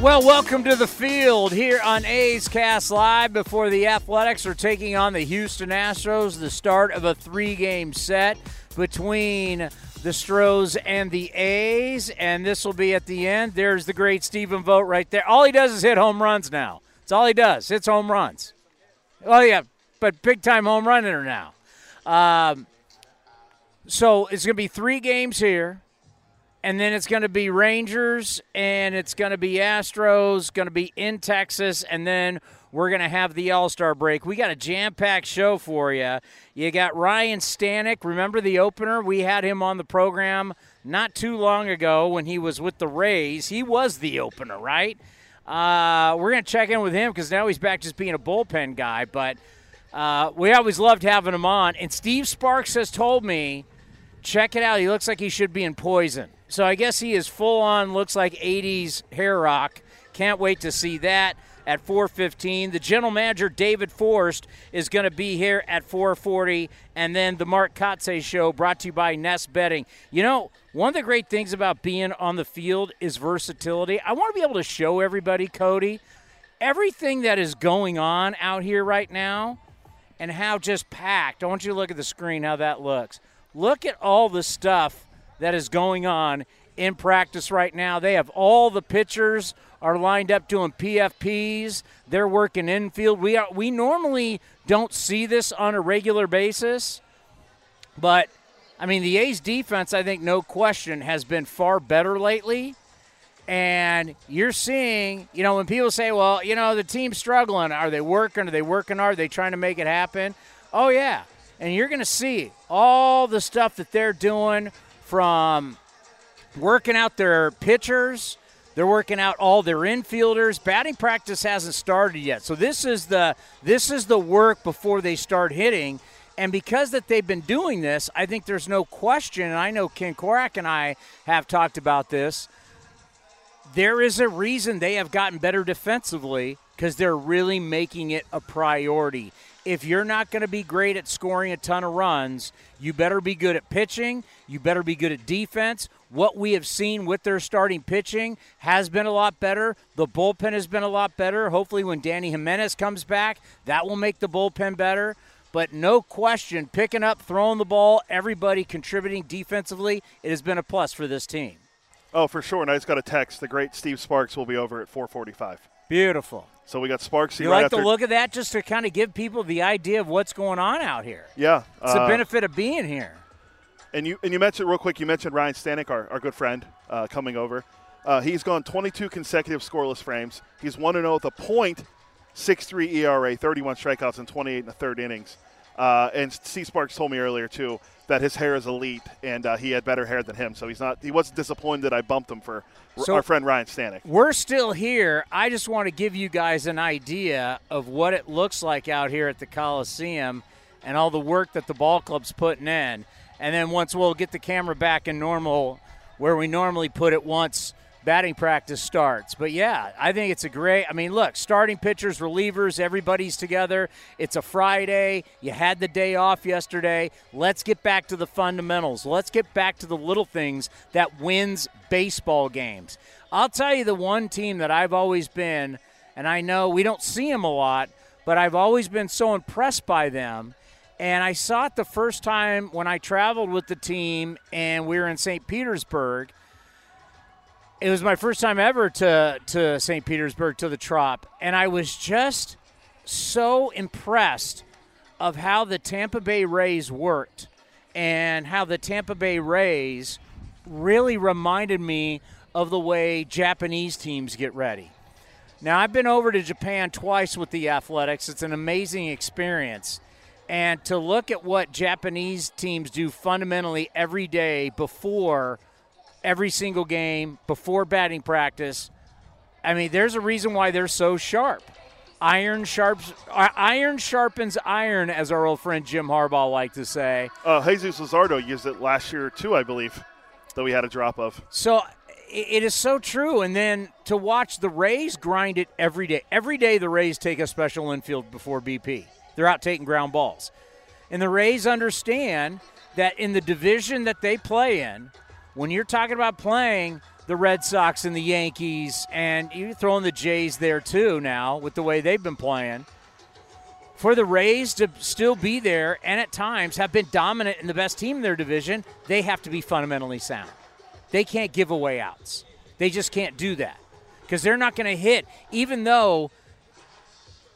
Well, welcome to the field here on A's Cast Live before the Athletics are taking on the Houston Astros, the start of a three game set between the Stros and the A's, and this will be at the end. There's the great Stephen Vogt right there. All he does is hit home runs now. That's all he does. Hits home runs. Oh, yeah, but big time home run hitter now. Um, so it's going to be three games here and then it's going to be Rangers and it's going to be Astros, going to be in Texas, and then we're going to have the All Star break. We got a jam packed show for you. You got Ryan Stanek. Remember the opener? We had him on the program not too long ago when he was with the Rays. He was the opener, right? Uh, we're going to check in with him because now he's back just being a bullpen guy. But uh, we always loved having him on. And Steve Sparks has told me, check it out. He looks like he should be in poison. So I guess he is full on, looks like 80s hair rock. Can't wait to see that at 4:15. The general manager David Forst is going to be here at 4:40, and then the Mark Kotsay show brought to you by Nest Betting. You know, one of the great things about being on the field is versatility. I want to be able to show everybody, Cody, everything that is going on out here right now, and how just packed. I want you to look at the screen how that looks. Look at all the stuff that is going on in practice right now. They have all the pitchers are lined up doing PFPs. They're working infield. We are we normally don't see this on a regular basis, but I mean the A's defense, I think no question, has been far better lately. And you're seeing, you know, when people say, well, you know, the team's struggling, are they working? Are they working hard? Are they trying to make it happen? Oh, yeah. And you're going to see all the stuff that they're doing from working out their pitchers. They're working out all their infielders. Batting practice hasn't started yet. So this is the this is the work before they start hitting. And because that they've been doing this, I think there's no question, and I know Ken Korach and I have talked about this. There is a reason they have gotten better defensively because they're really making it a priority if you're not going to be great at scoring a ton of runs, you better be good at pitching. You better be good at defense. What we have seen with their starting pitching has been a lot better. The bullpen has been a lot better. Hopefully, when Dany Jimenez comes back, that will make the bullpen better. But no question, picking up, throwing the ball, everybody contributing defensively, it has been a plus for this team. Oh, for sure. And I just got a text. The great Steve Sparks will be over at 445. Beautiful. So we got Sparksy. You right like after, the look of that, just to kind of give people the idea of what's going on out here. Yeah, it's uh, the benefit of being here. And you and you mentioned real quick. You mentioned Ryan Stanek, our, our good friend, uh, coming over. Uh, he's gone 22 consecutive scoreless frames. He's one to zero with a point, 6.3 ERA, 31 strikeouts, and 28 in the third innings. Uh, and C Sparks told me earlier too that his hair is elite, and uh, he had better hair than him. So he's not. He wasn't disappointed that I bumped him for so our friend Ryan Stanek. We're still here. I just want to give you guys an idea of what it looks like out here at the Coliseum, and all the work that the ball club's putting in. And then once we'll get the camera back in normal, where we normally put it once batting practice starts. But yeah, I think it's a great. I mean, look, starting pitchers, relievers, everybody's together. It's a Friday. You had the day off yesterday. Let's get back to the fundamentals. Let's get back to the little things that wins baseball games. I'll tell you the one team that I've always been, and I know we don't see them a lot, but I've always been so impressed by them. And I saw it the first time when I traveled with the team and we were in St. Petersburg it was my first time ever to to St. Petersburg to the Trop, and I was just so impressed of how the Tampa Bay Rays worked and how the Tampa Bay Rays really reminded me of the way Japanese teams get ready. Now, I've been over to Japan twice with the Athletics. It's an amazing experience. And to look at what Japanese teams do fundamentally every day before every single game, before batting practice, I mean, there's a reason why they're so sharp. Iron sharps, iron sharpens iron, as our old friend Jim Harbaugh liked to say. Uh, Jesus Luzardo used it last year too, I believe, that we had a drop of. So it is so true. And then to watch the Rays grind it every day. Every day the Rays take a special infield before BP. They're out taking ground balls. And the Rays understand that in the division that they play in, when you're talking about playing the Red Sox and the Yankees, and you're throwing the Jays there too now with the way they've been playing. For the Rays to still be there and at times have been dominant in the best team in their division, they have to be fundamentally sound. They can't give away outs. They just can't do that because they're not going to hit, even though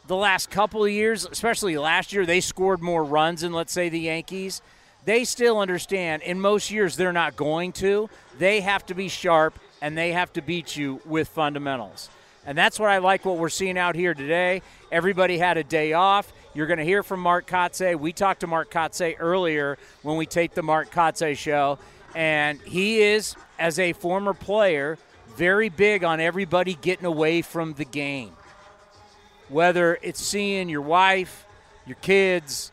the last couple of years, especially last year, they scored more runs than, let's say, the Yankees they still understand in most years they're not going to. They have to be sharp and they have to beat you with fundamentals. And that's what I like what we're seeing out here today. Everybody had a day off. You're going to hear from Mark Kotsay. We talked to Mark Kotsay earlier when we taped the Mark Kotsay show. And he is, as a former player, very big on everybody getting away from the game. Whether it's seeing your wife, your kids,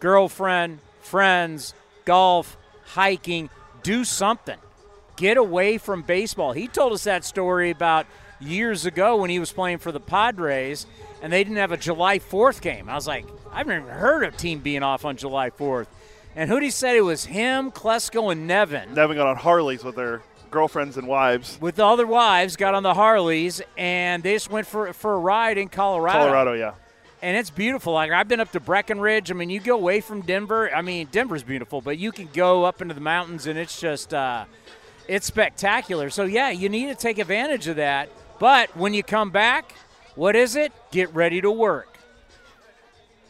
girlfriend, friends, golf, hiking, do something. Get away from baseball. He told us that story about years ago when he was playing for the Padres and they didn't have a July 4th game. I was like, I've never heard of a team being off on July 4th. And he say it was him, Klesko, and Nevin. Nevin got on Harleys with their girlfriends and wives. With all their wives, got on the Harleys, and they just went for, for a ride in Colorado. Colorado, yeah and it's beautiful. Like I've been up to Breckenridge. I mean, you go away from Denver. I mean, Denver's beautiful, but you can go up into the mountains, and it's just uh, it's spectacular. So yeah, you need to take advantage of that. But when you come back, what is it? Get ready to work.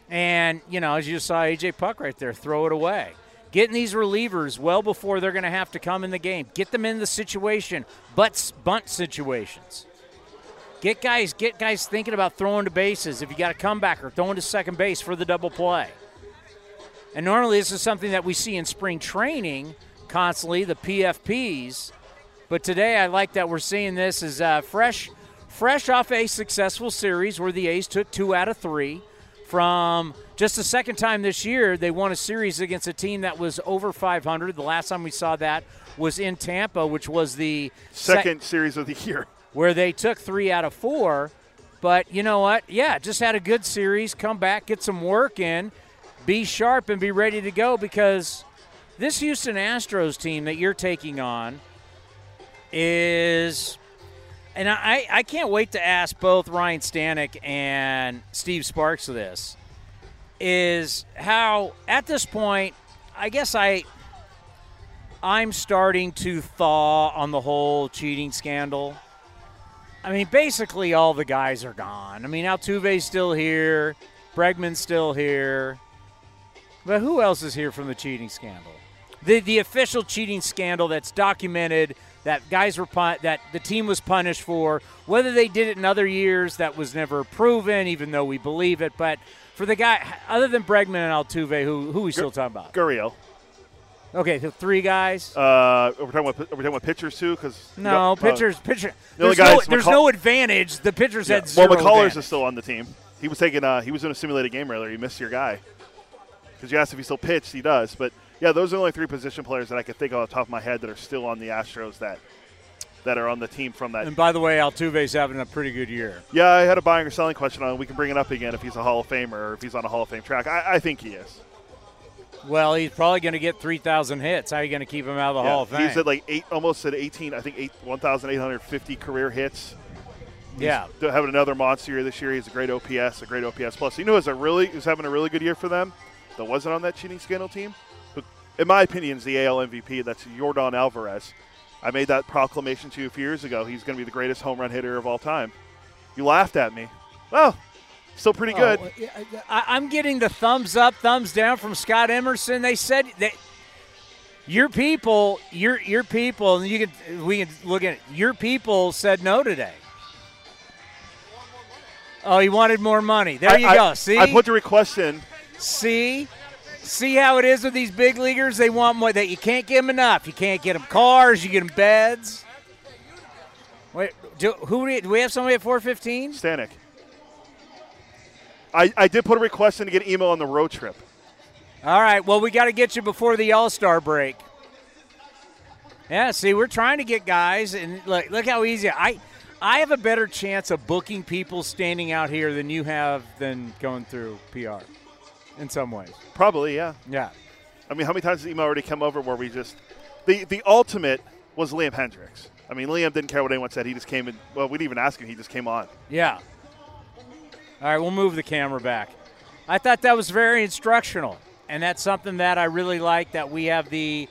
And you know, as you saw AJ Puk right there, throw it away. Getting these relievers well before they're going to have to come in the game. Get them in the situation, but bunt situations. Get guys, get guys thinking about throwing to bases. If you got a comeback or throwing to second base for the double play. And normally this is something that we see in spring training constantly, the PFPs. But today I like that we're seeing this as uh, fresh, fresh off a successful series where the A's took two out of three. From just the second time this year, they won a series against a team that was over 500. The last time we saw that was in Tampa, which was the second sec- series of the year where they took three out of four. But you know what? Yeah, just had a good series. Come back, get some work in, be sharp, and be ready to go because this Houston Astros team that you're taking on is. And I, I can't wait to ask both Ryan Stanek and Steve Sparks this. Is how at this point, I guess I I'm starting to thaw on the whole cheating scandal. I mean, basically all the guys are gone. I mean, Altuve's still here, Bregman's still here, but who else is here from the cheating scandal? The the official cheating scandal that's documented that guys were pun- that the team was punished for. Whether they did it in other years, that was never proven, even though we believe it. But for the guy, other than Bregman and Altuve, who who are we still talking about? Gurriel. Okay, so three guys. Uh, we're talking about are we talking about pitchers too? Because no, pitchers, uh, pitcher. The there's, no, there's no advantage. The pitchers yeah. had zero. Well, McCullers advantage. is still on the team. He was taking. Uh, he was in a simulated game earlier. He missed your guy because you asked if he still pitched. He does, but yeah, those are the only three position players that I could think of off the top of my head that are still on the Astros that that are on the team from that. And by the way, Altuve's having a pretty good year. Yeah, I had a buying or selling question on. We can bring it up again if he's a Hall of Famer or if he's on a Hall of Fame track. I, I think he is. Well, he's probably going to get 3,000 hits. How are you going to keep him out of the yeah, Hall of Fame? He's at like eight, almost at 18. I think eight, 1,850 career hits. He's yeah, having another monster year this year. He's a great OPS, a great OPS plus. You know, is a really is having a really good year for them. That wasn't on that cheating scandal team. But in my opinion, is the AL MVP. That's Yordan Alvarez. I made that proclamation to you a few years ago. He's going to be the greatest home run hitter of all time. You laughed at me. Well, still pretty good. Oh, I, am getting the thumbs up, thumbs down from Scott Emerson. They said that Your people, your your people, and you can we can look at it. Your people said no today. Oh, he wanted more money. There I- you I- go. See, I put the request in. see, see how it is with these big leaguers. They want more. That you can't give them enough. You can't get them cars. You get them beds. Wait, do, who do we, do we have somebody at four fifteen? Stanek. I, I did put a request in to get email on the road trip. All right. Well, we got to get you before the All Star break. Yeah. See, we're trying to get guys, and look, look how easy. I, I have a better chance of booking people standing out here than you have than going through PR, in some ways. Probably, yeah. Yeah. I mean, how many times has email already come over where we just the the ultimate was Liam Hendriks. I mean, Liam didn't care what anyone said. He just came in. Well, we didn't even ask him. He just came on. Yeah. All right, we'll move the camera back. I thought that was very instructional, and that's something that I really like that we have the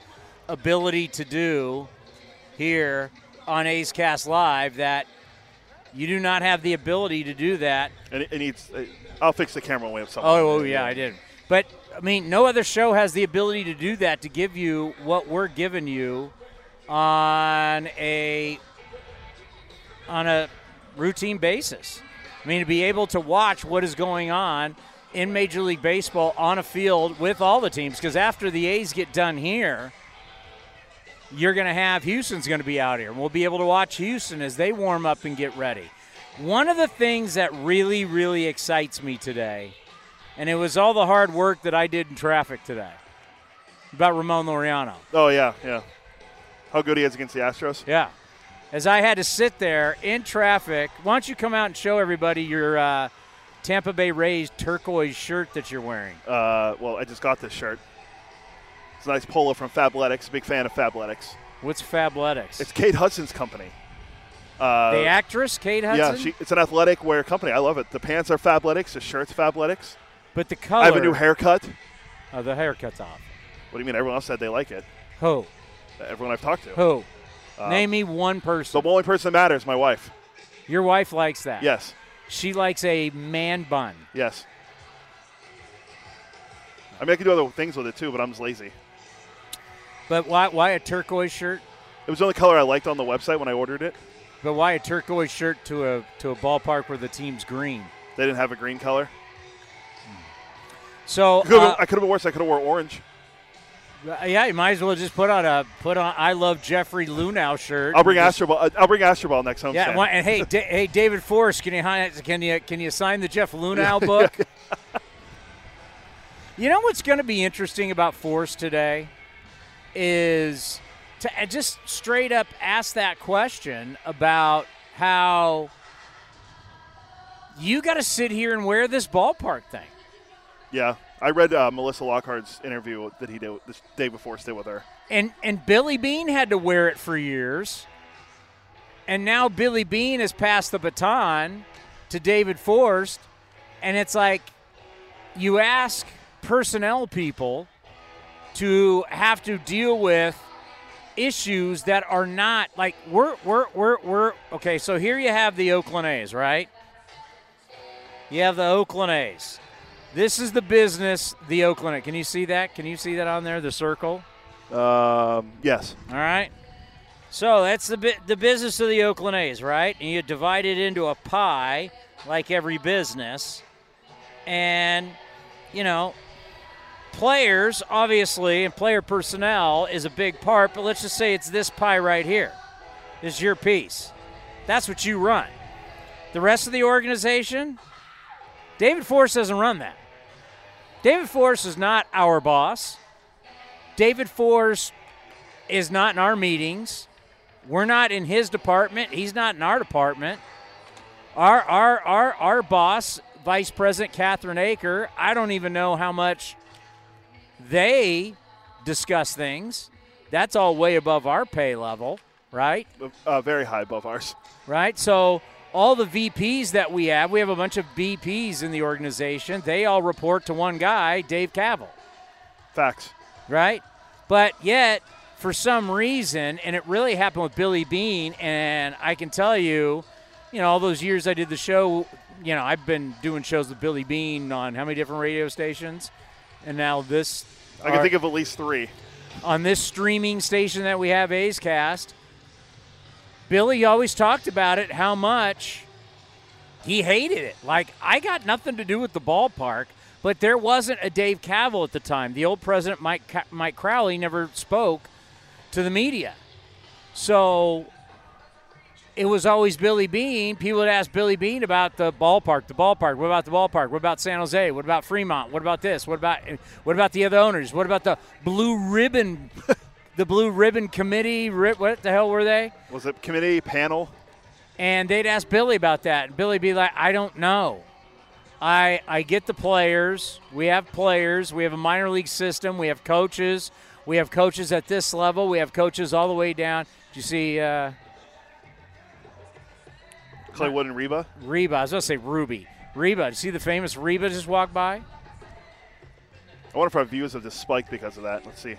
ability to do here on A's Cast Live. That you do not have the ability to do that. And it, needs. Uh, I'll fix the camera when something. Oh, oh yeah, I did. But I mean, no other show has the ability to do that to give you what we're giving you on a on a routine basis. I mean, to be able to watch what is going on in Major League Baseball on a field with all the teams, because after the A's get done here, you're going to have Houston's going to be out here. And we'll be able to watch Houston as they warm up and get ready. One of the things that really, really excites me today, and it was all the hard work that I did in traffic today about Ramon Laureano. Oh yeah, yeah. How good he is against the Astros. Yeah. As I had to sit there in traffic, why don't you come out and show everybody your uh, Tampa Bay Rays turquoise shirt that you're wearing? Uh, well, I just got this shirt. It's a nice polo from Fabletics. Big fan of Fabletics. What's Fabletics? It's Kate Hudson's company. Uh, the actress, Kate Hudson? yeah, she, it's an athletic wear company. I love it. The pants are Fabletics. The shirt's Fabletics. but the color. I have a new haircut. Oh, the haircut's off. What do you mean? Everyone else said they like it. Who? Everyone I've talked to. Who? Name me one person. The only person that matters, my wife. Your wife likes that. Yes, She likes a man bun. yes. I mean, I can do other things with it too, but I'm just lazy. But why, why a turquoise shirt? It was the only color I liked on the website when I ordered it. But why a turquoise shirt to a to a ballpark where the team's green? They didn't have a green color. So uh, I could have been worse. I could have wore orange. Yeah, you might as well just put on a put on I love Jeffrey Luhnow shirt. I'll bring and just- Astro Ball. I'll bring Astro Ball next home. Yeah, and, and hey, da- hey, David Forst, can you can you can you sign the Jeff Luhnow book? you know what's going to be interesting about Forst today is to uh, just straight up ask that question about how you got to sit here and wear this ballpark thing. Yeah, I read uh, Melissa Lockard's interview that he did this day before stay with her. And and Billy Beane had to wear it for years. And now Billy Beane has passed the baton to David Forst. And it's like you ask personnel people to have to deal with issues that are not like we're we're we're we're okay, so here you have the Oakland A's, right? You have the Oakland A's. This is the business, the Oakland. Can you see that? Can you see that on there, the circle? Um, yes. All right. So that's the bi- the business of the Oakland A's, right? And you divide it into a pie, like every business, and you know, players obviously and player personnel is a big part. But let's just say it's this pie right here. This is your piece. That's what you run. The rest of the organization, David Forst doesn't run that. David Forst is not our boss. David Forst is not in our meetings. We're not in his department. He's not in our department. Our our our our boss, Vice President Catherine Aker, I don't even know how much they discuss things. That's all way above our pay level, right? Uh, very high above ours. Right? So all the VPs that we have, we have a bunch of VPs in the organization. They all report to one guy, Dave Kaval Facts. right? But yet, for some reason, and it really happened with Billy Beane, and I can tell you, you know, all those years I did the show, you know, I've been doing shows with Billy Beane on how many different radio stations, and now this. I can think of at least three. on this streaming station that we have, A's Cast, Billy always talked about it, how much he hated it. Like, I got nothing to do with the ballpark, but there wasn't a Dave Kaval at the time. The old president, Mike, Mike Crowley, never spoke to the media. So it was always Billy Beane. People would ask Billy Beane about the ballpark, the ballpark. What about the ballpark? What about San Jose? What about Fremont? What about this? What about what about the other owners? What about the blue ribbon, the blue ribbon committee? What the hell were they? Was it committee panel? And they'd ask Billy about that, and Billy'd be like, "I don't know. I I get the players. We have players. We have a minor league system. We have coaches. We have coaches at this level. We have coaches all the way down. Do you see?" Uh, Clay Wood and Reba? Reba. I was going to say Ruby. Reba. Did you see the famous Reba just walk by? I wonder if our views have just spiked because of that. Let's see.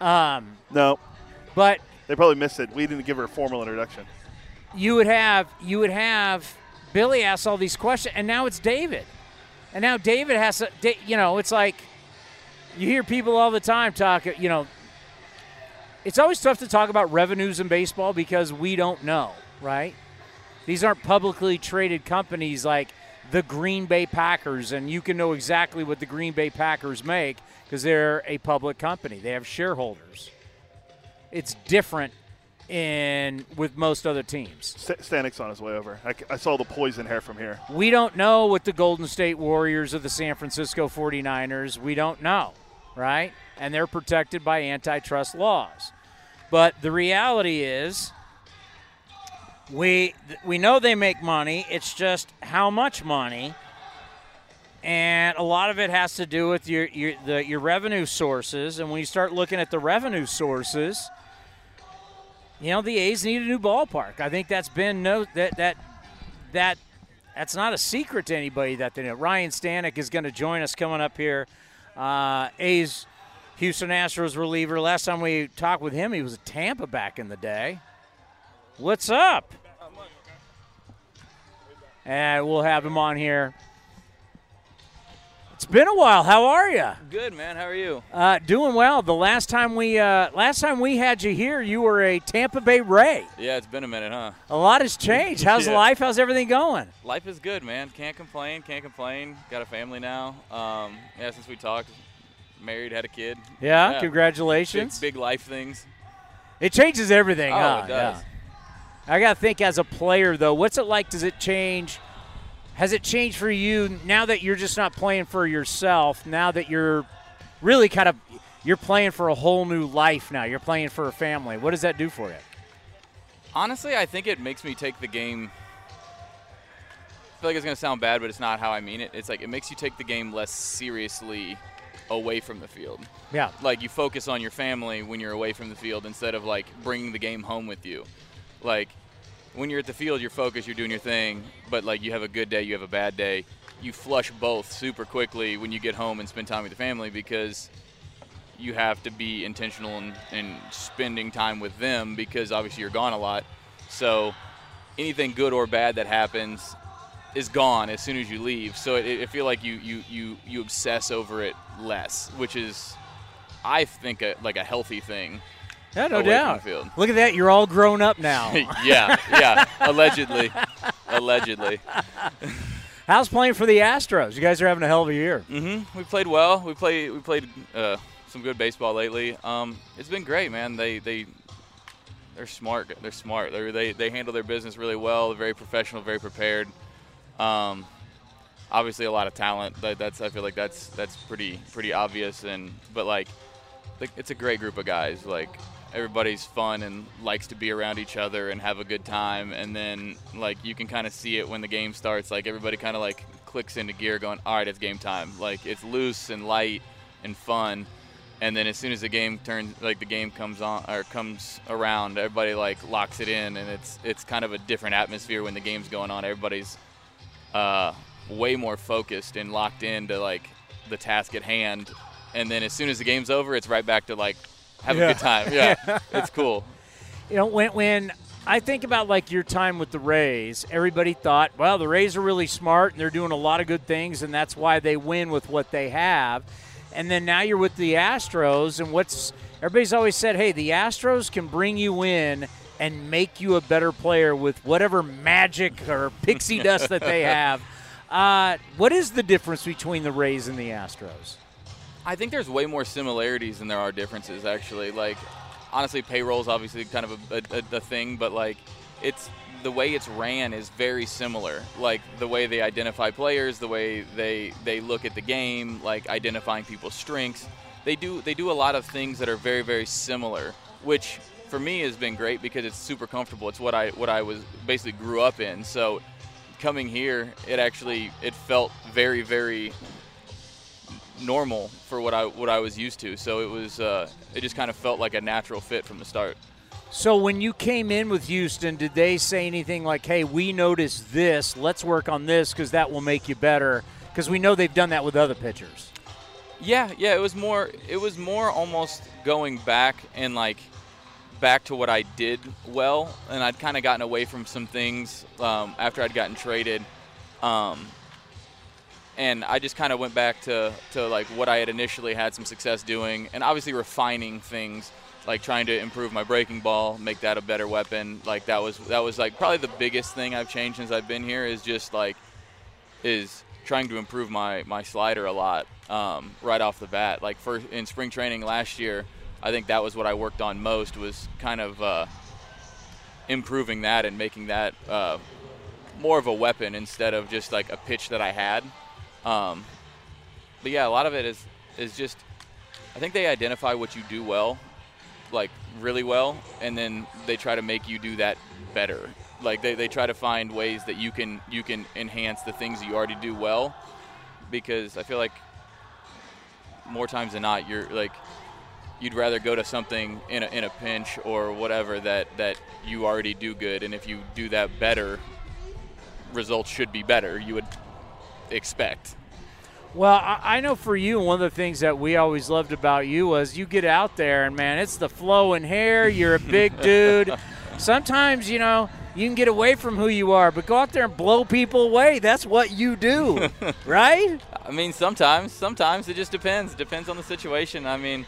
Um, no. But they probably missed it. We didn't give her a formal introduction. You would have you would have Billy ask all these questions, and now it's David, and now David has to. You know, it's like you hear people all the time talk. You know, it's always tough to talk about revenues in baseball because we don't know, right? These aren't publicly traded companies like the Green Bay Packers, and you can know exactly what the Green Bay Packers make because they're a public company. They have shareholders. It's different in with most other teams. Stanek's on his way over. I, I, saw the poison hair from here. We don't know what the Golden State Warriors or the San Francisco 49ers, we don't know, right? And they're protected by antitrust laws. But the reality is we we know they make money. It's just how much money, and a lot of it has to do with your your the, your revenue sources. And when you start looking at the revenue sources, you know the A's need a new ballpark. I think that's been no that that that that's not a secret to anybody that they know. Ryan Stanek is going to join us coming up here. Uh, A's Houston Astros reliever. Last time we talked with him, he was a Tampa back in the day. What's up? And we'll have him on here. It's been a while. How are you? Good, man. How are you? Uh, doing well. The last time we uh, last time we had you here, you were a Tampa Bay Ray. Yeah, it's been a minute, huh? A lot has changed. How's yeah. life? How's everything going? Life is good, man. Can't complain. Can't complain. Got a family now. Um, yeah, since we talked, married, had a kid. Yeah, yeah. congratulations. Big, big, life things. It changes everything. Oh, huh? it does. Yeah. I got to think as a player, though, what's it like? Does it change? Has it changed for you now that you're just not playing for yourself? Now that you're really kind of you're playing for a whole new life now. You're playing for a family. What does that do for you? Honestly, I think it makes me take the game. I feel like it's going to sound bad, but it's not how I mean it. It's like it makes you take the game less seriously away from the field. Yeah. Like you focus on your family when you're away from the field instead of like bringing the game home with you. Like when you're at the field, you're focused, you're doing your thing, but like you have a good day, you have a bad day. You flush both super quickly when you get home and spend time with the family because you have to be intentional in, in spending time with them because obviously you're gone a lot. So anything good or bad that happens is gone as soon as you leave. So it, I feel like you, you, you, you obsess over it less, which is, I think, a, like a healthy thing. Yeah, no doubt. Look at that. You're all grown up now. yeah, yeah. Allegedly. Allegedly. How's playing for the Astros? You guys are having a hell of a year. Mm-hmm. We played well. We played we played uh, some good baseball lately. Um, it's been great, man. They they they're smart. They're smart. They're, they they handle their business really well. They're very professional, very prepared. Um, obviously, a lot of talent. That's I feel like that's that's pretty pretty obvious. And but like, it's a great group of guys. Like everybody's fun and likes to be around each other and have a good time. And then like you can kind of see it when the game starts like everybody kind of like clicks into gear going all right it's game time. Like it's loose and light and fun. And then as soon as the game turns like the game comes on or comes around everybody like locks it in. And it's it's kind of a different atmosphere when the game's going on. Everybody's uh, way more focused and locked into like the task at hand. And then as soon as the game's over it's right back to like have yeah. a good time. Yeah, it's cool. You know, when when I think about like your time with the Rays, everybody thought, well, the Rays are really smart and they're doing a lot of good things, and that's why they win with what they have. and then now you're with the Astros. And what's everybody's always said, hey, the Astros can bring you in and make you a better player with whatever magic or pixie dust that they have. Uh, what is the difference between the Rays and the Astros? I think there's way more similarities than there are differences. Actually, like honestly, payroll's obviously kind of a, a, a thing, but like it's the way it's ran is very similar. Like the way they identify players, the way they they look at the game, like identifying people's strengths. They do they do a lot of things that are very very similar, which for me has been great because it's super comfortable. It's what I what I was basically grew up in. So coming here, it actually it felt very very normal for what I what I was used to. So it was uh, it just kind of felt like a natural fit from the start. So when you came in with Houston, did they say anything like, "Hey, we noticed this. Let's work on this because that will make you better"? Because we know they've done that with other pitchers. Yeah, yeah. It was more. It was more almost going back and like back to what I did well, and I'd kind of gotten away from some things um, after I'd gotten traded. Um, and I just kind of went back to, to like what I had initially had some success doing, and obviously refining things, like trying to improve my breaking ball, make that a better weapon. Like that was that was like probably the biggest thing I've changed since I've been here is just like is trying to improve my my slider a lot um, right off the bat. Like for in spring training last year, I think that was what I worked on most was kind of uh, improving that and making that uh, more of a weapon instead of just like a pitch that I had. Um, but yeah, a lot of it is is just I think they identify what you do well, like really well, and then they try to make you do that better. Like they, they try to find ways that you can you can enhance the things you already do well, because I feel like more times than not you're like you'd rather go to something in a, in a pinch or whatever that, that you already do good, and if you do that better, results should be better. You would expect. Well, I know for you, one of the things that we always loved about you was you get out there and man, it's the flowing hair. You're a big dude. Sometimes, you know, you can get away from who you are, but go out there and blow people away. That's what you do, right? I mean, sometimes, sometimes it just depends. It depends on the situation. I mean,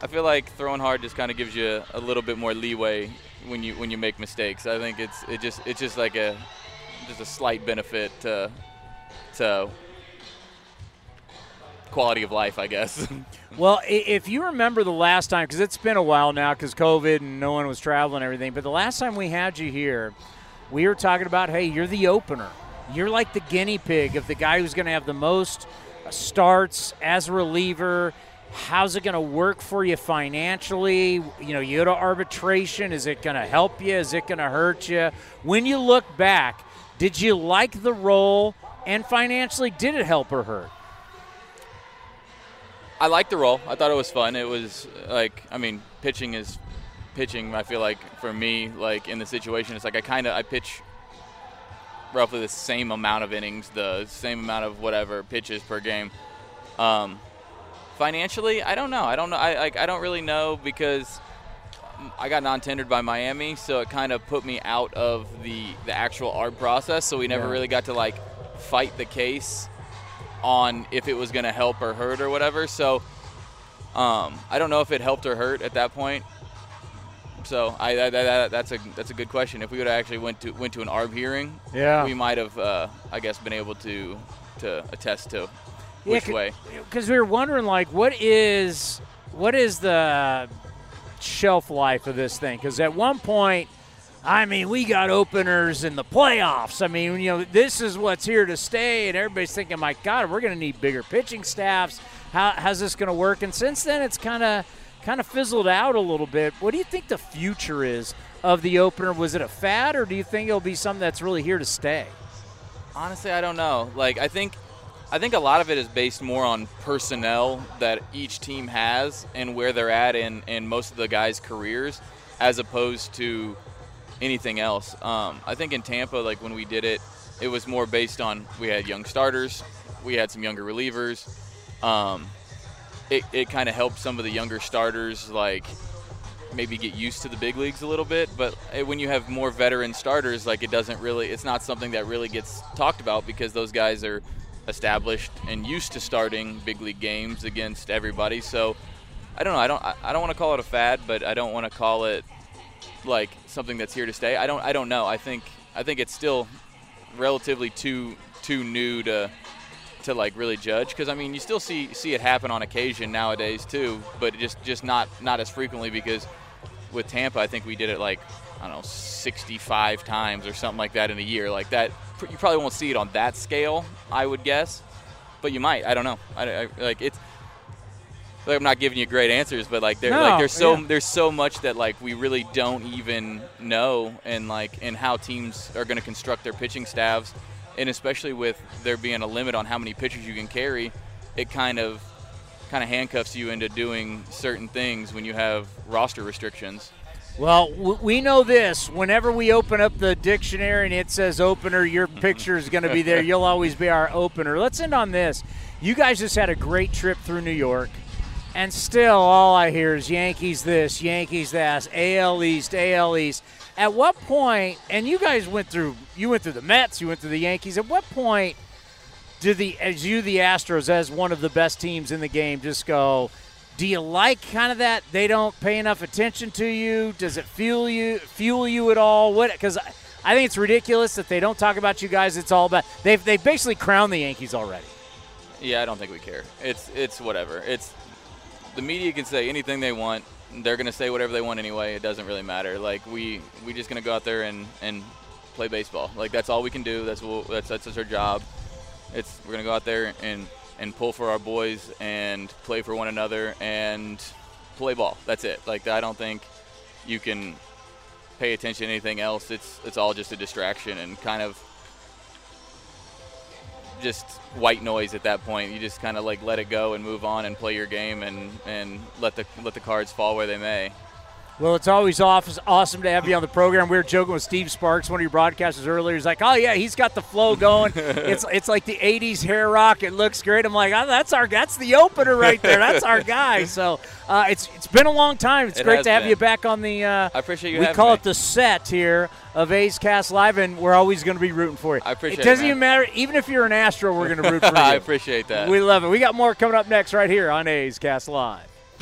I feel like throwing hard just kind of gives you a little bit more leeway when you when you make mistakes. I think it's it just it's just like a just a slight benefit to to quality of life, I guess. well, if you remember the last time, because it's been a while now, because COVID and no one was traveling and everything, but the last time we had you here, we were talking about, hey, you're the opener. You're like the guinea pig of the guy who's going to have the most starts as a reliever. How's it going to work for you financially? You know, you go to arbitration. Is it going to help you? Is it going to hurt you? When you look back, did you like the role? And financially, did it help or hurt? I liked the role. I thought it was fun. It was like, I mean, pitching is pitching. I feel like for me, like in the situation, it's like I kind of I pitch roughly the same amount of innings, the same amount of whatever pitches per game. Um, financially, I don't know. I don't know. I like I don't really know because I got non-tendered by Miami, so it kind of put me out of the the actual arb process. So we never yeah. really got to like fight the case on if it was going to help or hurt or whatever. So um, I don't know if it helped or hurt at that point. So I, I that, that's a that's a good question. If we would have actually went to went to an ARB hearing, yeah, we might have uh, I guess been able to to attest to which yeah, way. Because we were wondering like what is what is the shelf life of this thing? Because at one point I mean, we got openers in the playoffs. I mean, you know, this is what's here to stay, and everybody's thinking, my God, we're going to need bigger pitching staffs. How, how's this going to work? And since then, it's kind of kind of fizzled out a little bit. What do you think the future is of the opener? Was it a fad, or do you think it'll be something that's really here to stay? Honestly, I don't know. Like, I think I think a lot of it is based more on personnel that each team has and where they're at in, in most of the guys' careers, as opposed to anything else. Um, I think in Tampa, like when we did it, it was more based on we had young starters, we had some younger relievers. Um, it it kind of helped some of the younger starters like maybe get used to the big leagues a little bit. But eh, when you have more veteran starters, like it doesn't really, it's not something that really gets talked about because those guys are established and used to starting big league games against everybody. So I don't know. I don't. I don't want to call it a fad, but I don't want to call it like something that's here to stay. I don't. I don't know. I think. I think it's still relatively too too new to to like really judge because I mean you still see see it happen on occasion nowadays too, but just just not not as frequently because with Tampa I think we did it like I don't know 65 times or something like that in a year like that. You probably won't see it on that scale, I would guess, but you might. I don't know. I, I like it's. Like I'm not giving you great answers, but like, no, like there's so yeah. there's so much that like we really don't even know, and like and how teams are going to construct their pitching staffs and especially with there being a limit on how many pitchers you can carry, it kind of kind of handcuffs you into doing certain things when you have roster restrictions. Well, we know this. Whenever we open up the dictionary and it says opener, your picture is going to be there. You'll always be our opener. Let's end on this. You guys just had a great trip through New York, and still all I hear is Yankees this, Yankees that, AL East, AL East. At what point, and you guys went through, you went through the Mets, you went through the Yankees. At what point do the, as you, the Astros, as one of the best teams in the game, just go? Do you like kind of that they don't pay enough attention to you? Does it fuel you, fuel you at all? What? Because I, think it's ridiculous that they don't talk about you guys. It's all about they've they basically crowned the Yankees already. Yeah, I don't think we care. It's it's whatever. It's the media can say anything they want they're to say whatever they want anyway. It doesn't really matter. Like we we just to go out there and and play baseball. Like that's all we can do. That's what that's that's our job. It's we're to go out there and and pull for our boys and play for one another and play ball. That's it. Like I don't think you can pay attention to anything else. It's it's all just a distraction and kind of just white noise at that point. You just kind of like let it go and move on and play your game and, and let the let the cards fall where they may. Well, it's always awesome to have you on the program. We were joking with Steve Sparks, one of your broadcasters earlier. He's like, "Oh yeah, he's got the flow going. it's it's like the '80s hair rock. It looks great." I'm like, oh, "That's our that's the opener right there. That's our guy." So uh, it's it's been a long time. It's It great to have been. you back on the. Uh, I appreciate you We call me. it the set here of A's Cast Live, and we're always going to be rooting for you. I appreciate It it, doesn't man. even matter. Even if you're an Astro, we're going to root for you. I appreciate that. We love it. We got more coming up next right here on A's Cast Live.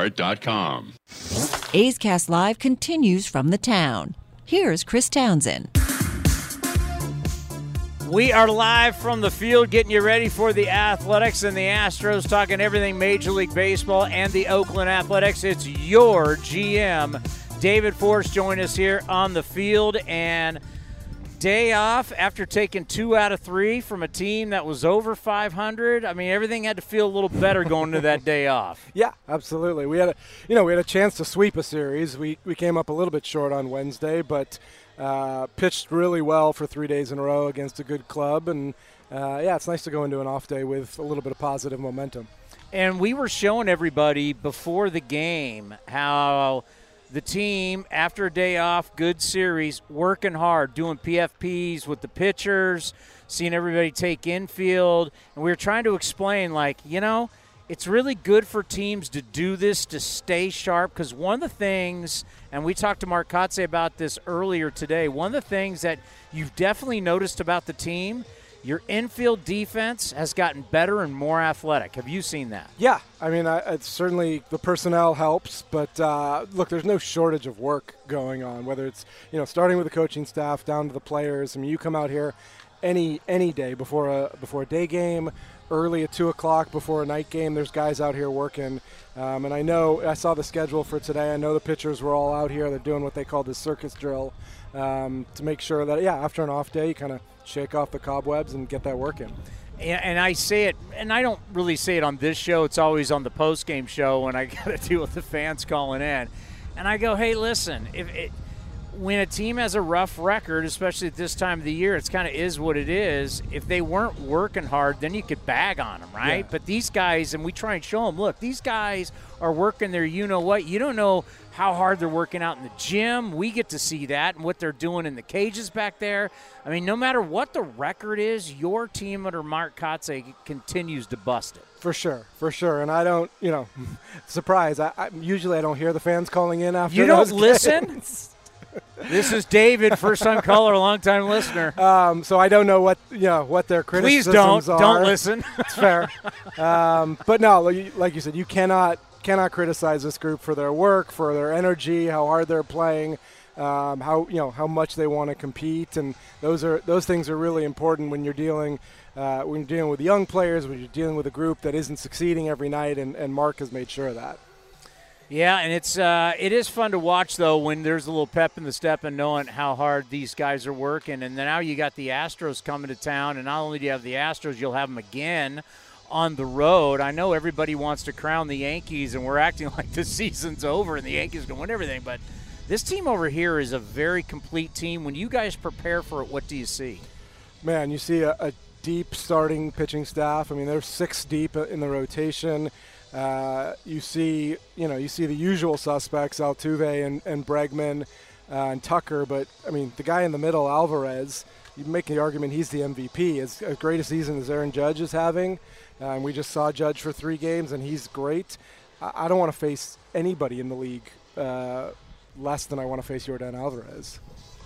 lastdivebar.com. A's Cast Live continues from the town. Here's Chris Townsend. We are live from the field, getting you ready for the Athletics and the Astros, talking everything Major League Baseball and the Oakland Athletics. It's your GM, David Forst, join us here on the field. And day off after taking two out of three from a team that was over 500. I mean, everything had to feel a little better going to that day off. Yeah, absolutely. We had a, you know, we had a chance to sweep a series. We we came up a little bit short on Wednesday, but uh, pitched really well for three days in a row against a good club, and uh, yeah, it's nice to go into an off day with a little bit of positive momentum. And we were showing everybody before the game how the team, after a day off, good series, working hard, doing PFPs with the pitchers, seeing everybody take infield. And we were trying to explain, like, you know, it's really good for teams to do this to stay sharp because one of the things, and we talked to Mark Kotsay about this earlier today, one of the things that you've definitely noticed about the team, your infield defense has gotten better and more athletic. Have you seen that? Yeah, I mean, I, certainly the personnel helps, but uh, look, there's no shortage of work going on. Whether it's you know starting with the coaching staff down to the players. I mean, you come out here any any day before a before a day game, early at two o'clock before a night game. There's guys out here working, um, and I know I saw the schedule for today. I know the pitchers were all out here. They're doing what they call the circus drill um, to make sure that yeah, after an off day, you kind of shake off the cobwebs and get that work in. And, and I say it, and I don't really say it on this show. It's always on the post game show when I got to deal with the fans calling in, and I go, "Hey, listen, if it, when a team has a rough record, especially at this time of the year, it's kind of is what it is. If they weren't working hard, then you could bag on them, right? Yeah. But these guys, and we try and show them, look, these guys are working their you know what. You don't know how hard they're working out in the gym. We get to see that and what they're doing in the cages back there. I mean, no matter what the record is, your team under Mark Kotsay continues to bust it. For sure, for sure. And I don't, you know, surprise. I, I usually I don't hear the fans calling in after. You don't listen? games. This is David, first time caller, long time listener. Um, so I don't know what you know what their criticisms Please don't are. don't listen. It's fair. um, but no, like you said, you cannot cannot criticize this group for their work, for their energy, how hard they're playing, um, how you know how much they want to compete, and those are those things are really important when you're dealing uh, when you're dealing with young players, when you're dealing with a group that isn't succeeding every night, and, and Mark has made sure of that. Yeah, and it's uh, it is fun to watch though when there's a little pep in the step and knowing how hard these guys are working. And then now you got the Astros coming to town, and not only do you have the Astros, you'll have them again on the road. I know everybody wants to crown the Yankees, and we're acting like the season's over and the Yankees can win everything, but this team over here is a very complete team. When you guys prepare for it, what do you see? Man, you see a, a deep starting pitching staff. I mean, they're six deep in the rotation. Uh, you see, you know, you see the usual suspects: Altuve and, and Bregman uh, and Tucker. But I mean, the guy in the middle, Alvarez. You make the argument he's the MVP. As, as great a season as Aaron Judge is having, uh, and we just saw Judge for three games, and he's great. I, I don't want to face anybody in the league uh, less than I want to face Yordan Alvarez.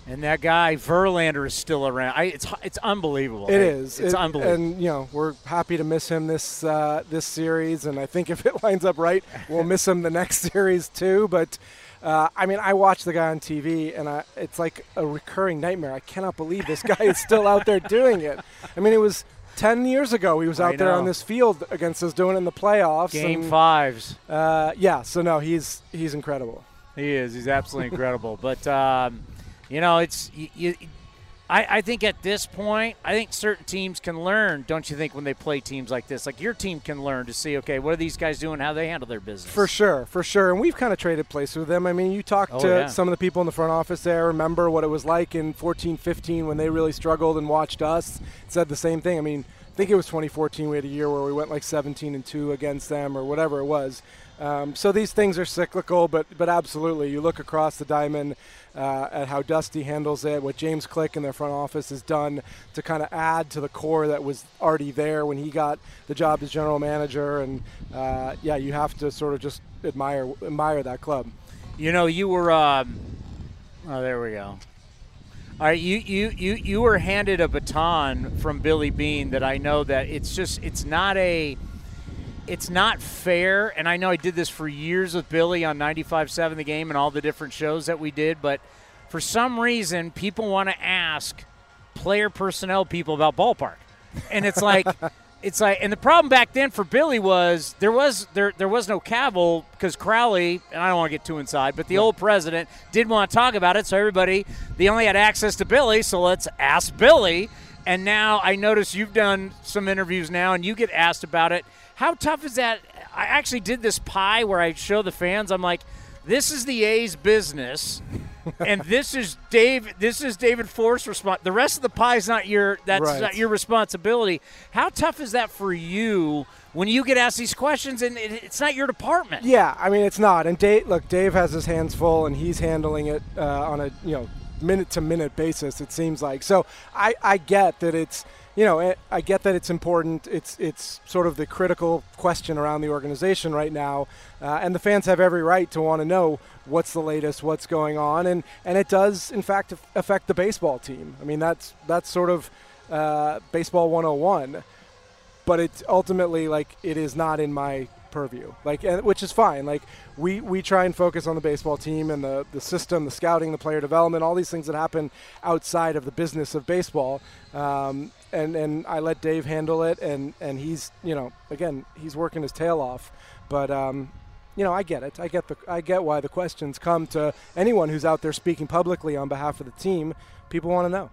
And that guy Verlander is still around. I, it's it's unbelievable. It is. It's It- unbelievable. And you know, we're happy to miss him this uh, this series, and I think if it lines up right, we'll miss him the next series too. But uh, I mean, I watch the guy on TV, and I, it's like a recurring nightmare. I cannot believe this guy is still out there doing it. I mean, it was. Ten years ago, he was out there on this field against us doing it in the playoffs. Game and, fives. Uh, yeah, so no, he's he's incredible. He is. He's absolutely incredible. But um, you know, it's you, you, I, I think at this point, I think certain teams can learn. Don't you think when they play teams like this, like your team can learn to see, okay, what are these guys doing? How they handle their business? For sure, for sure. And we've kind of traded places with them. I mean, you talked Oh, to yeah. some of the people in the front office there, remember what it was like in 14 15 when they really struggled and watched us, said the same thing. I mean, I think it was 2014 we had a year where we went like 17 and 2 against them or whatever it was. Um, so these things are cyclical, but but absolutely, you look across the diamond uh, at how Dusty handles it, what James Click in their front office has done to kind of add to the core that was already there when he got the job as general manager, and uh, yeah, you have to sort of just admire admire that club. You know, you were. Um, oh, there we go. All right, you, you, you, you were handed a baton from Billy Beane that I know that it's just it's not a it's not fair and I know I did this for years with Billy on 95.7 the game and all the different shows that we did, but for some reason people want to ask player personnel people about ballpark. And it's like it's like and the problem back then for Billy was there was there there was no Kaval because Crowley and I don't want to get too inside, but the old president did want to talk about it, so everybody they only had access to Billy, so let's ask Billy. And now I notice you've done some interviews now and you get asked about it. How tough is that? I actually did this pie where I show the fans. I'm like, this is the A's business, and this is Dave. This is David Forst response. The rest of the pie is not your. That's Right. not your responsibility. How tough is that for you when you get asked these questions and it, it's not your department? Yeah, I mean it's not. And Dave, look, Dave has his hands full, and he's handling it uh, on a you know minute to minute basis. It seems like. So I I get that it's you know I- I get that it's important. It's it's sort of the critical question around the organization right now, uh, and the fans have every right to want to know what's the latest, what's going on, and and it does in fact affect the baseball team. I mean that's that's sort of uh, baseball 101 but it's ultimately like it is not in my purview like which is fine like we we try and focus on the baseball team and the the system the scouting the player development all these things that happen outside of the business of baseball um, and and I let Dave handle it and and he's you know again he's working his tail off. But um, you know I get it. I get the I get why the questions come to anyone who's out there speaking publicly on behalf of the team. People want to know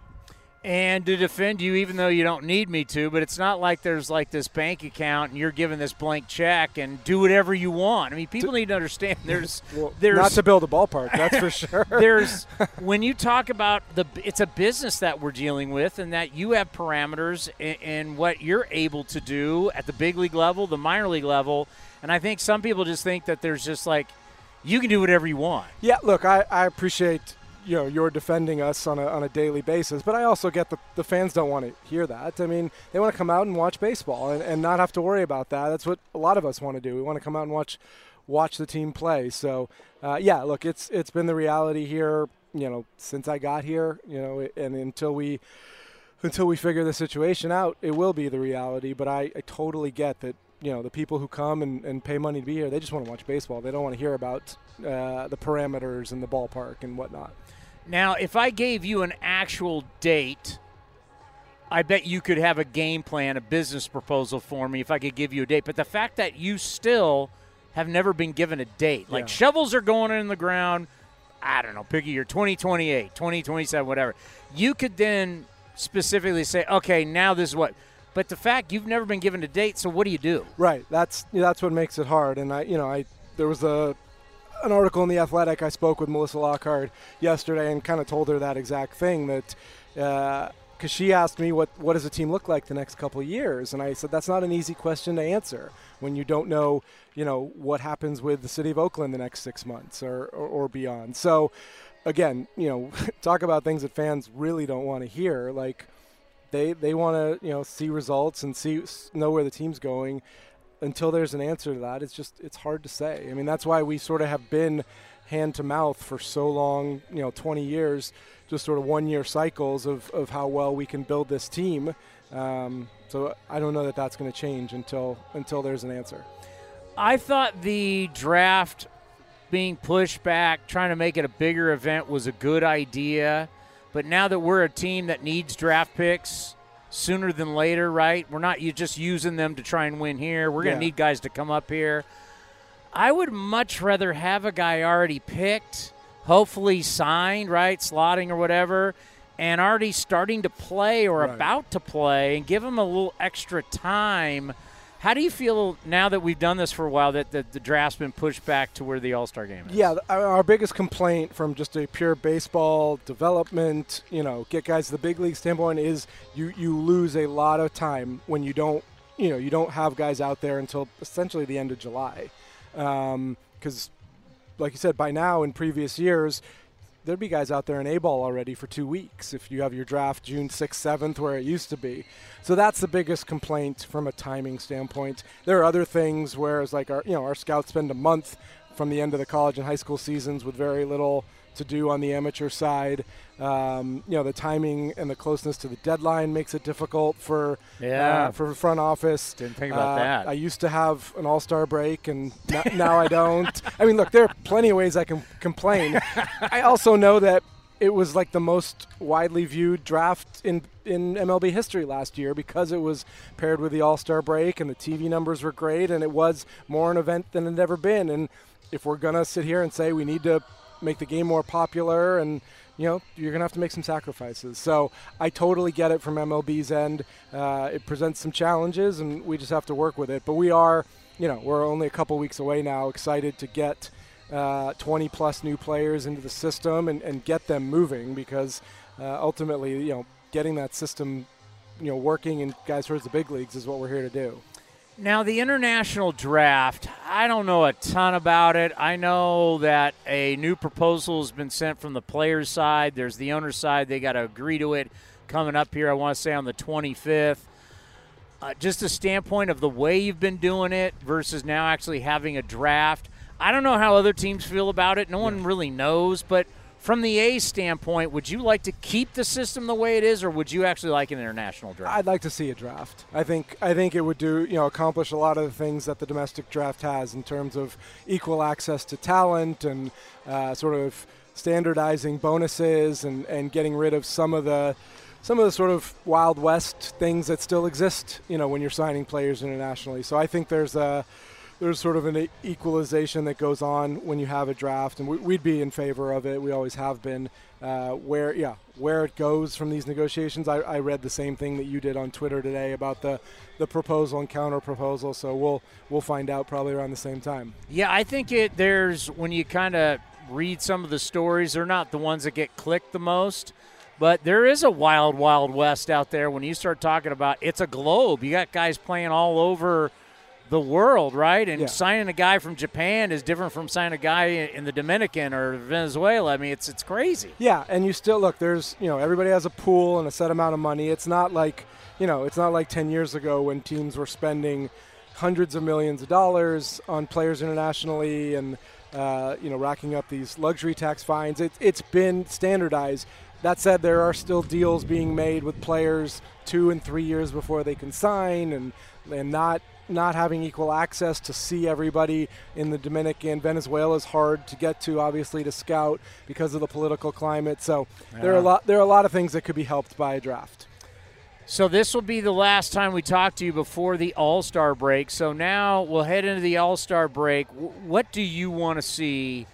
And to defend you, even though you don't need me to, but it's not like there's like this bank account and you're given this blank check and do whatever you want. I mean, people need to understand there's Well, there's not to build a ballpark, that's for sure. there's when you talk about the it's a business that we're dealing with and that you have parameters in, in what you're able to do at the big league level the minor league level and i think some people just think that there's just like you can do whatever you want Yeah, look, I, I appreciate you know you're defending us on a, on a daily basis, but I also get the, the fans don't want to hear that. I mean, they want to come out and watch baseball and, and not have to worry about that. That's what a lot of us want to do. We want to come out and watch watch the team play. So uh, yeah, look, it's it's been the reality here. You know, since I got here, you know, and until we until we figure the situation out, it will be the reality. But I, I totally get that, you know, the people who come and, and pay money to be here, they just want to watch baseball. They don't want to hear about uh, the parameters and the ballpark and whatnot. now if i gave you an actual date i bet you could have a game plan a business proposal for me if i could give you a date but the fact that you still have never been given a date like Yeah. shovels are going in the ground I don't know, pick a year, 2028, 2027, whatever. You could then specifically say, okay, now this is what. But the fact you've never been given a date, so what do you do? Right. That's that's what makes it hard. And I, you know, I there was a an article in the Athletic. I spoke with Melissa Lockard yesterday and kind of told her that exact thing that. Uh, because she asked me what what does a team look like the next couple of years, and I said that's not an easy question to answer when you don't know, you know, what happens with the city of Oakland the next six months or or, or beyond. So, again, you know, talk about things that fans really don't want to hear, like they they want to you know see results and see know where the team's going. Until there's an answer to that it's just it's hard to say. I mean that's why we sort of have been hand to mouth for so long you know 20 years just sort of one year cycles of, of how well we can build this team. Um, so i don't know that that's going to change until until there's an answer. I thought the draft being pushed back, trying to make it a bigger event, was a good idea. But now that we're a team that needs draft picks sooner than later, right? We're not you just using them to try and win here. We're going to Yeah. need guys to come up here. I would much rather have a guy already picked, hopefully signed, right, slotting or whatever, and already starting to play or Right. about to play, and give him a little extra time. How do you feel now that we've done this for a while that the, the draft's been pushed back to where the All Star game is? Yeah, our biggest complaint from just a pure baseball development, you know, get guys to the big league standpoint is you you lose a lot of time when you don't, you know, you don't have guys out there until essentially the end of July, um, because, like you said, by now in previous years. There'd be guys out there in A ball already for two weeks if you have your draft June 6th, 7th, where it used to be. So that's the biggest complaint from a timing standpoint. There are other things where it's like our, you know, our scouts spend a month from the end of the college and high school seasons with very little to do on the amateur side. Um, you know, the timing and the closeness to the deadline makes it difficult for Yeah. uh, for front office. Didn't think about Uh, that. I used to have an all-star break, and n- now I don't. I mean, look, there are plenty of ways I can complain. I also know that it was like the most widely viewed draft in in MLB history last year because it was paired with the All-Star break and the TV numbers were great and it was more an event than it had ever been. And if we're gonna sit here and say we need to make the game more popular and you know you're gonna have to make some sacrifices. So i totally get it from mlb's end. Uh, it presents some challenges and we just have to work with it. But we are you know we're only a couple weeks away now excited to get uh, 20 plus new players into the system and, and get them moving because uh, ultimately you know getting that system you know working and guys towards the big leagues is what we're here to do Now, the international draft, I don't know a ton about it. I know that a new proposal has been sent from the players' side. There's the owner's side. They got to agree to it coming up here, I want to say on the 25th. Uh, just a standpoint of the way you've been doing it versus now actually having a draft. I don't know how other teams feel about it. No one really knows. But from the A standpoint, would you like to keep the system the way it is, or would you actually like an international draft? I'd like to see a draft. I think I think it would do you know accomplish a lot of the things that the domestic draft has in terms of equal access to talent and uh, sort of standardizing bonuses and, and getting rid of some of the some of the sort of wild west things that still exist. You know when you're signing players internationally. So I think there's a there's sort of an equalization that goes on when you have a draft, and we, would be in favor of it. We always have been. Uh, where, yeah, where it goes from these negotiations, I, I, read the same thing that you did on Twitter today about the, the proposal and counter proposal. So we'll we'll find out probably around the same time. Yeah, I think it. There's when you kind of read some of the stories, they're not the ones that get clicked the most. But there is a wild, wild west out there when you start talking about it's a globe. You got guys playing all over the world, right? And yeah. signing a guy from Japan is different from signing a guy in the Dominican or Venezuela. I mean, it's it's crazy. Yeah, and you still look. There's you know everybody has a pool and a set amount of money. It's not like you know it's not like ten years ago when teams were spending hundreds of millions of dollars on players internationally and uh, you know racking up these luxury tax fines. It, it's been standardized. That said, there are still deals being made with players two and three years before they can sign, and and not not having equal access to see everybody in the Dominican. Venezuela is hard to get to, obviously, to scout because of the political climate. So yeah. there are a lot there are a lot of things that could be helped by a draft. So this will be the last time we talk to you before the All Star break. So now we'll head into the All Star break. What do you want to see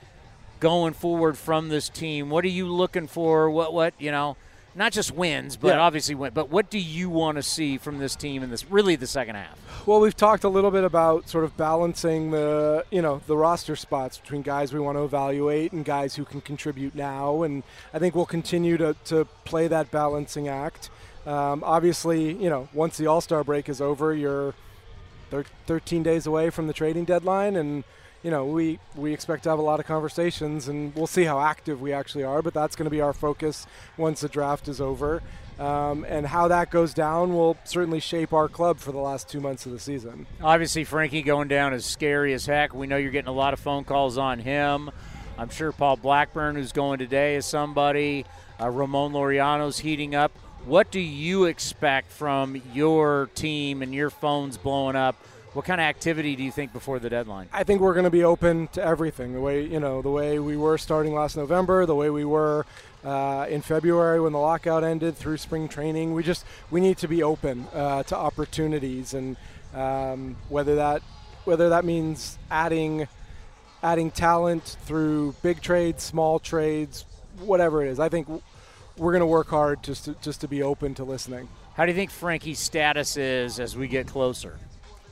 going forward from this team? What are you looking for? What what you know? Not just wins, but yeah. obviously win. But what do you want to see from this team in this really the second half? Well, we've talked a little bit about sort of balancing the you know the roster spots between guys we want to evaluate and guys who can contribute now, and I think we'll continue to to play that balancing act. Um, obviously, you know, once the All Star break is over, you're 13 days away from the trading deadline, and you know, we, we expect to have a lot of conversations, and we'll see how active we actually are. But that's going to be our focus once the draft is over. Um, and how that goes down will certainly shape our club for the last two months of the season. Obviously, Frankie going down is scary as heck. We know you're getting a lot of phone calls on him. I'm sure Paul Blackburn, who's going today, is somebody. Uh, Ramon Laureano's heating up. What do you expect from your team and your phones blowing up what kind of activity do you think before the deadline? I think we're going to be open to everything. The way you know, the way we were starting last November, the way we were uh, in February when the lockout ended through spring training. We just we need to be open uh, to opportunities, and um, whether that whether that means adding adding talent through big trades, small trades, whatever it is. I think we're going to work hard just to, just to be open to listening. How do you think Frankie's status is as we get closer?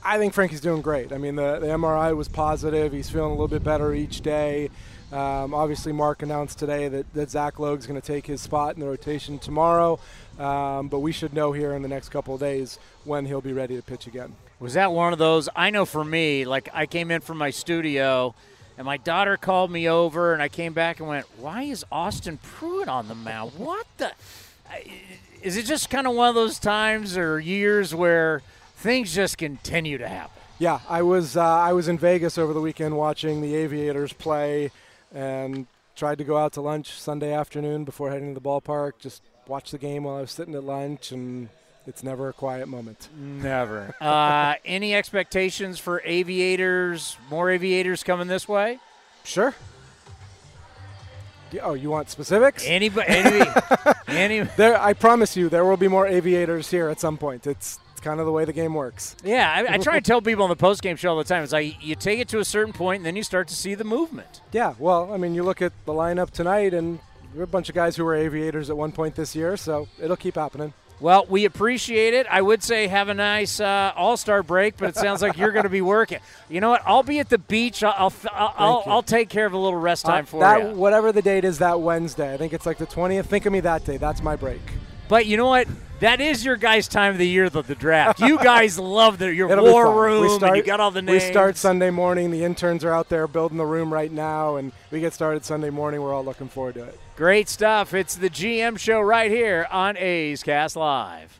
I think Frankie's doing great. I mean, the, the MRI was positive. He's feeling a little bit better each day. Um, obviously, Mark announced today that, that Zach Logue's going to take his spot in the rotation tomorrow, um, but we should know here in the next couple of days when he'll be ready to pitch again. Was that one of those? I know for me, like I came in from my studio and my daughter called me over, and I came back and went, Why is Austin Pruitt on the mound? What the? Is it just kind of one of those times or years where things just continue to happen. Yeah, I was uh, I was in Vegas over the weekend watching the Aviators play, and tried to go out to lunch Sunday afternoon before heading to the ballpark. Just watch the game while I was sitting at lunch, and it's never a quiet moment. Never. uh, any expectations for Aviators? More Aviators coming this way? Sure. Oh, you want specifics? Anybody? Any, any, there, I promise you, there will be more aviators here at some point. It's it's kind of the way the game works. Yeah, I, I try to tell people on the post game show all the time. It's like you take it to a certain point, and then you start to see the movement. Yeah, well, I mean, you look at the lineup tonight, and we're a bunch of guys who were aviators at one point this year, so it'll keep happening. Well, we appreciate it. I would say have a nice uh, All Star break, but it sounds like you're going to be working. You know what? I'll be at the beach. I'll I'll, I'll, I'll take care of a little rest time uh, for that, you. Whatever the date is, that Wednesday. I think it's like the 20th. Think of me that day. That's my break. But you know what? That is your guys' time of the year, the, the draft. You guys love the, your It'll war room. Start, you got all the names. We start Sunday morning. The interns are out there building the room right now, and we get started Sunday morning. We're all looking forward to it. Great stuff. It's the GM show right here on A's Cast Live.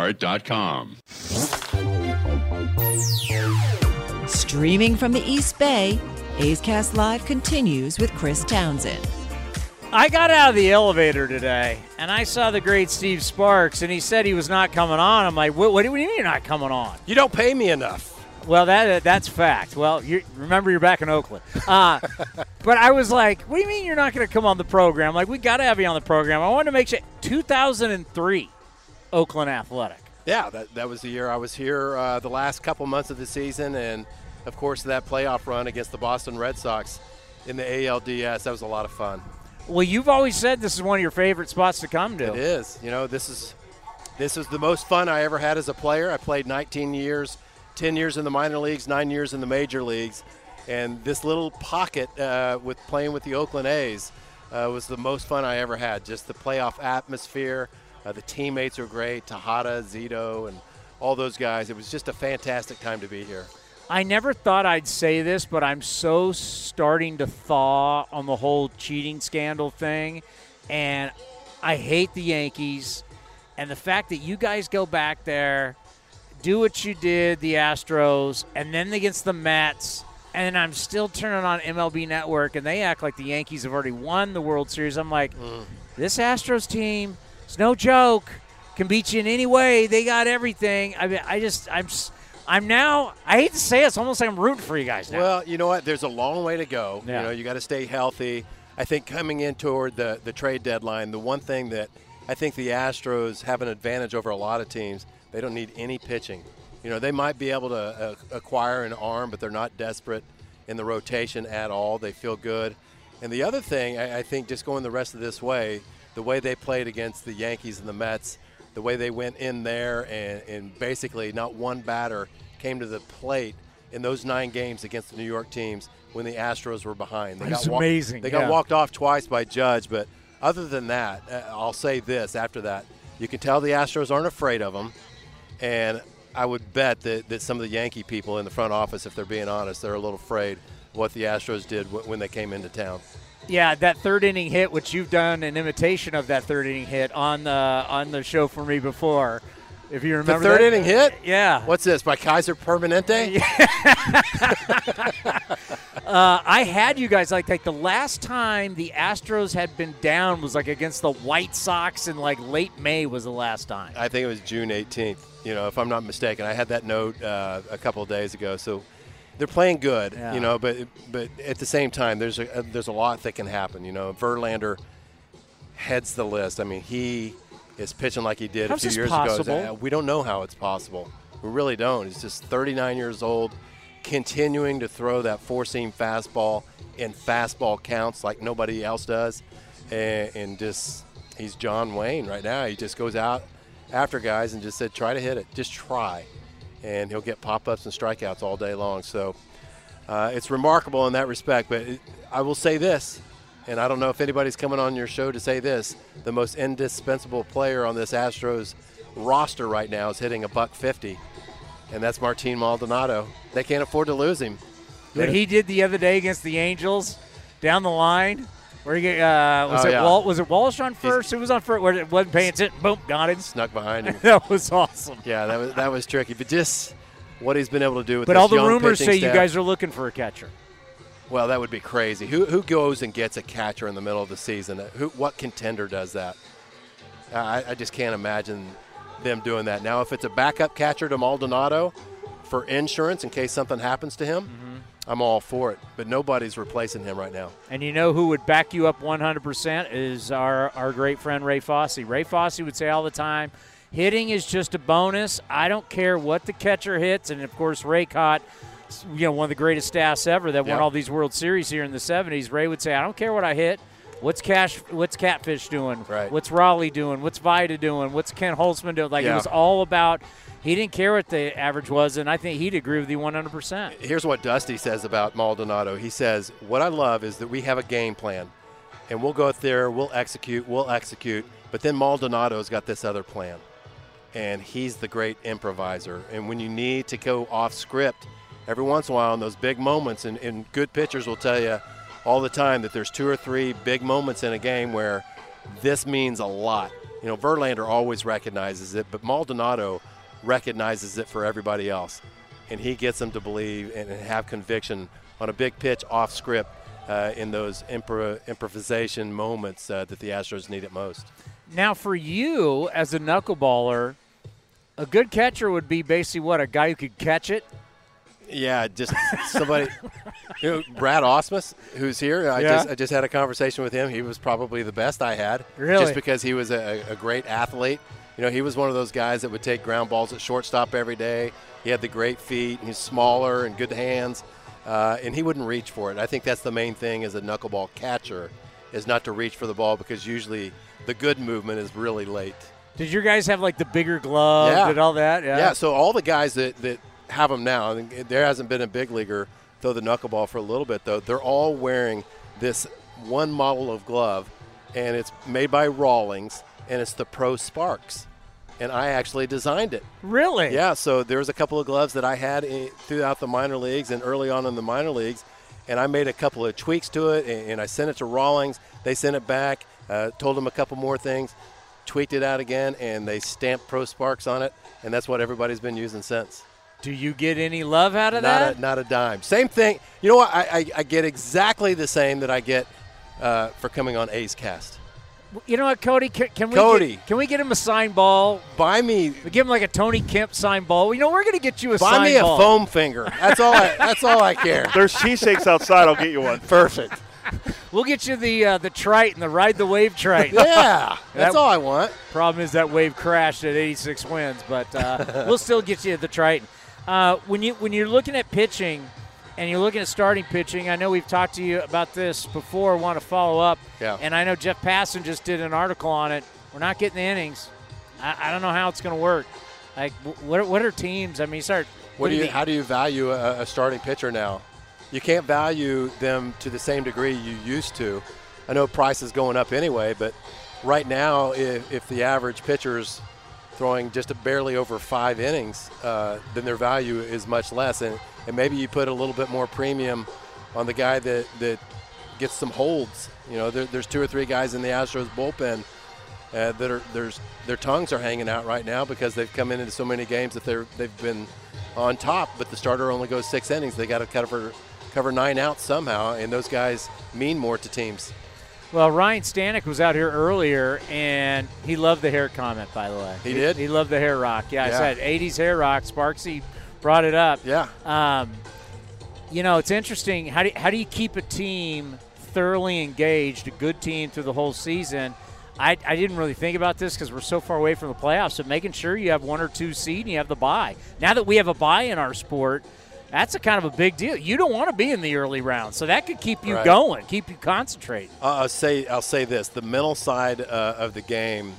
Dive Streaming from the East Bay, A's Cast Live continues with Chris Townsend. I got out of the elevator today and I saw the great Steve Sparks, and he said he was not coming on. I'm like, what, what do you mean you're not coming on? You don't pay me enough. Well, that that's fact. Well, you remember you're back in Oakland. Uh, but I was like, what do you mean you're not going to come on the program? Like, we got to have you on the program. I wanted to make sure. 2003, Oakland Athletic. Yeah, that, that was the year I was here uh, the last couple months of the season, and of course that playoff run against the Boston Red Sox in the ALDS. That was a lot of fun. Well, you've always said this is one of your favorite spots to come to. It is. You know, this is this is the most fun I ever had as a player. I played 19 years, 10 years in the minor leagues, nine years in the major leagues, and this little pocket uh, with playing with the Oakland A's uh, was the most fun I ever had. Just the playoff atmosphere. Uh, the teammates are great. Tejada, Zito, and all those guys. It was just a fantastic time to be here. I never thought I'd say this, but I'm so starting to thaw on the whole cheating scandal thing. And I hate the Yankees. And the fact that you guys go back there, do what you did, the Astros, and then against the Mets. And I'm still turning on MLB Network, and they act like the Yankees have already won the World Series. I'm like, mm. this Astros team it's no joke. Can beat you in any way. They got everything. I mean, I just, I'm, I'm now. I hate to say it, it's almost like I'm rooting for you guys now. Well, you know what? There's a long way to go. Yeah. You know, you got to stay healthy. I think coming in toward the the trade deadline, the one thing that I think the Astros have an advantage over a lot of teams, they don't need any pitching. You know, they might be able to uh, acquire an arm, but they're not desperate in the rotation at all. They feel good. And the other thing, I, I think, just going the rest of this way, the way they played against the Yankees and the Mets, the way they went in there and, and basically not one batter came to the plate in those nine games against the New York teams when the Astros were behind. They That's got amazing. They yeah. got walked off twice by Judge, but other than that, uh, I'll say this after that. You can tell the Astros aren't afraid of them, and I would bet that, that some of the Yankee people in the front office, if they're being honest, they're a little afraid what the Astros did when they came into town. Yeah, that third inning hit, which you've done an imitation of that third inning hit on the on the show for me before. If you remember the third that? inning hit, yeah. What's this by Kaiser Permanente? uh, I had you guys like like the last time the Astros had been down was like against the White Sox in like late May was the last time. I think it was June 18th. You know, if I'm not mistaken, I had that note uh, a couple of days ago. So they're playing good, yeah. you know, but but at the same time, there's a there's a lot that can happen. You know, Verlander heads the list. I mean, he is pitching like he did How's a few years possible? ago. We don't know how it's possible. We really don't. He's just 39 years old, continuing to throw that four-seam fastball in fastball counts like nobody else does, and, and just he's John Wayne right now. He just goes out after guys and just said, try to hit it. Just try and he'll get pop ups and strikeouts all day long. So uh, it's remarkable in that respect. But it, I will say this, and I don't know if anybody's coming on your show to say this the most indispensable player on this Astros roster right now is hitting a buck 50, and that's Martin Maldonado. They can't afford to lose him. What he did the other day against the Angels down the line where you he uh, was oh, it yeah. Walt? Was it Walsh on first? Who was on first? Where it wasn't paying attention. Boom, got it. Snuck behind him. that was awesome. Yeah, that was that was tricky. But just what he's been able to do with. But all the rumors say staff. you guys are looking for a catcher. Well, that would be crazy. Who who goes and gets a catcher in the middle of the season? Who what contender does that? I, I just can't imagine them doing that. Now, if it's a backup catcher to Maldonado for insurance in case something happens to him. Mm-hmm. I'm all for it, but nobody's replacing him right now. And you know who would back you up 100% is our, our great friend Ray Fosse. Ray Fosse would say all the time, hitting is just a bonus. I don't care what the catcher hits. And of course, Ray caught you know one of the greatest staffs ever that Yep. won all these World Series here in the 70s. Ray would say, I don't care what I hit. What's Cash? What's Catfish doing? Right. What's Rollie doing? What's Vida doing? What's Ken Holtzman doing? Like it was all about. He didn't care what the average was, and I think he'd agree with you 100. percent Here's what Dusty says about Maldonado. He says, What I love is that we have a game plan, and we'll go out there, we'll execute, we'll execute, but then Maldonado's got this other plan. And he's the great improviser. And when you need to go off script, every once in a while in those big moments, and, and good pitchers will tell you all the time that there's two or three big moments in a game where this means a lot. You know, Verlander always recognizes it, but Maldonado recognizes it for everybody else. and he gets them to believe and have conviction on a big pitch off script uh, in those impro- improvisation moments uh, that the Astros need it most. Now, for you as a knuckleballer, a good catcher would be basically what a guy who could catch it. Yeah, just somebody. you know, Brad Ausmus, who's here. I Yeah. just I just had a conversation with him. He was probably the best I had. Really? Just because he was a, a great athlete. You know, he was one of those guys that would take ground balls at shortstop every day. He had the great feet. He's smaller and good hands, uh, and he wouldn't reach for it. I think that's the main thing as a knuckleball catcher, is not to reach for the ball because usually the good movement is really late. Did your guys have like the bigger glove Yeah. and all that? Yeah. Yeah, so all the guys that, that have them now, and there hasn't been a big leaguer throw the knuckleball for a little bit, though. They're all wearing this one model of glove, and it's made by Rawlings, and it's the Pro Sparks. And I actually designed it. Really? Yeah, so there's a couple of gloves that I had in, throughout the minor leagues and early on in the minor leagues, and I made a couple of tweaks to it, and, and I sent it to Rawlings. They sent it back, uh, told them a couple more things, tweaked it out again, and they stamped Pro Sparks on it, and that's what everybody's been using since. Do you get any love out of Not that? a, not a dime. Same thing. You know what? I, I, I get exactly the same that I get uh, for coming on A's Cast. you know what, Cody? Can, can we Cody. Get, can we get him a sign ball? Buy me. Give him like a Tony Kemp sign ball. You know, we're gonna get you a Buy sign me a ball. foam finger. That's all. I, that's all I care. There's cheesesteaks outside. I'll get you one. Perfect. We'll get you the uh, the Triton, the ride the wave Triton. Yeah, that's That- all I want. Problem is that wave crashed at 86 wins, but uh, we'll still get you the Triton. Uh, when you when you're looking at pitching, and you're looking at starting pitching, I know we've talked to you about this before. Want to follow up? Yeah. And I know Jeff Passan just did an article on it. We're not getting the innings. I, I don't know how it's going to work. Like, what are, what are teams? I mean, start. What do you? How do you value a, a starting pitcher now? You can't value them to the same degree you used to. I know price is going up anyway, but right now, if, if the average pitcher's throwing just barely over five innings, uh, then their value is much less. And, and maybe you put a little bit more premium on the guy that, that gets some holds. You know, there, there's two or three guys in the Astros bullpen uh, that are there's their tongues are hanging out right now because they've come into so many games that they're they've been on top, but the starter only goes six innings. They got to cover cover nine outs somehow, and those guys mean more to teams. Well, Ryan Stanek was out here earlier, and he loved the hair comment. By the way, He did? He loved the hair rock. Yeah, Yeah. I said '80s hair rock. Sparksy brought it up. Yeah. Um, you know, it's interesting. How do you, how do you keep a team thoroughly engaged, a good team through the whole season? I, I didn't really think about this because we're so far away from the playoffs. So making sure you have one or two seed and you have the buy. Now that we have a buy in our sport, that's a kind of a big deal. You don't want to be in the early round, so that could keep you Right. going, keep you concentrating. Uh, I'll say I'll say this: the mental side uh, of the game,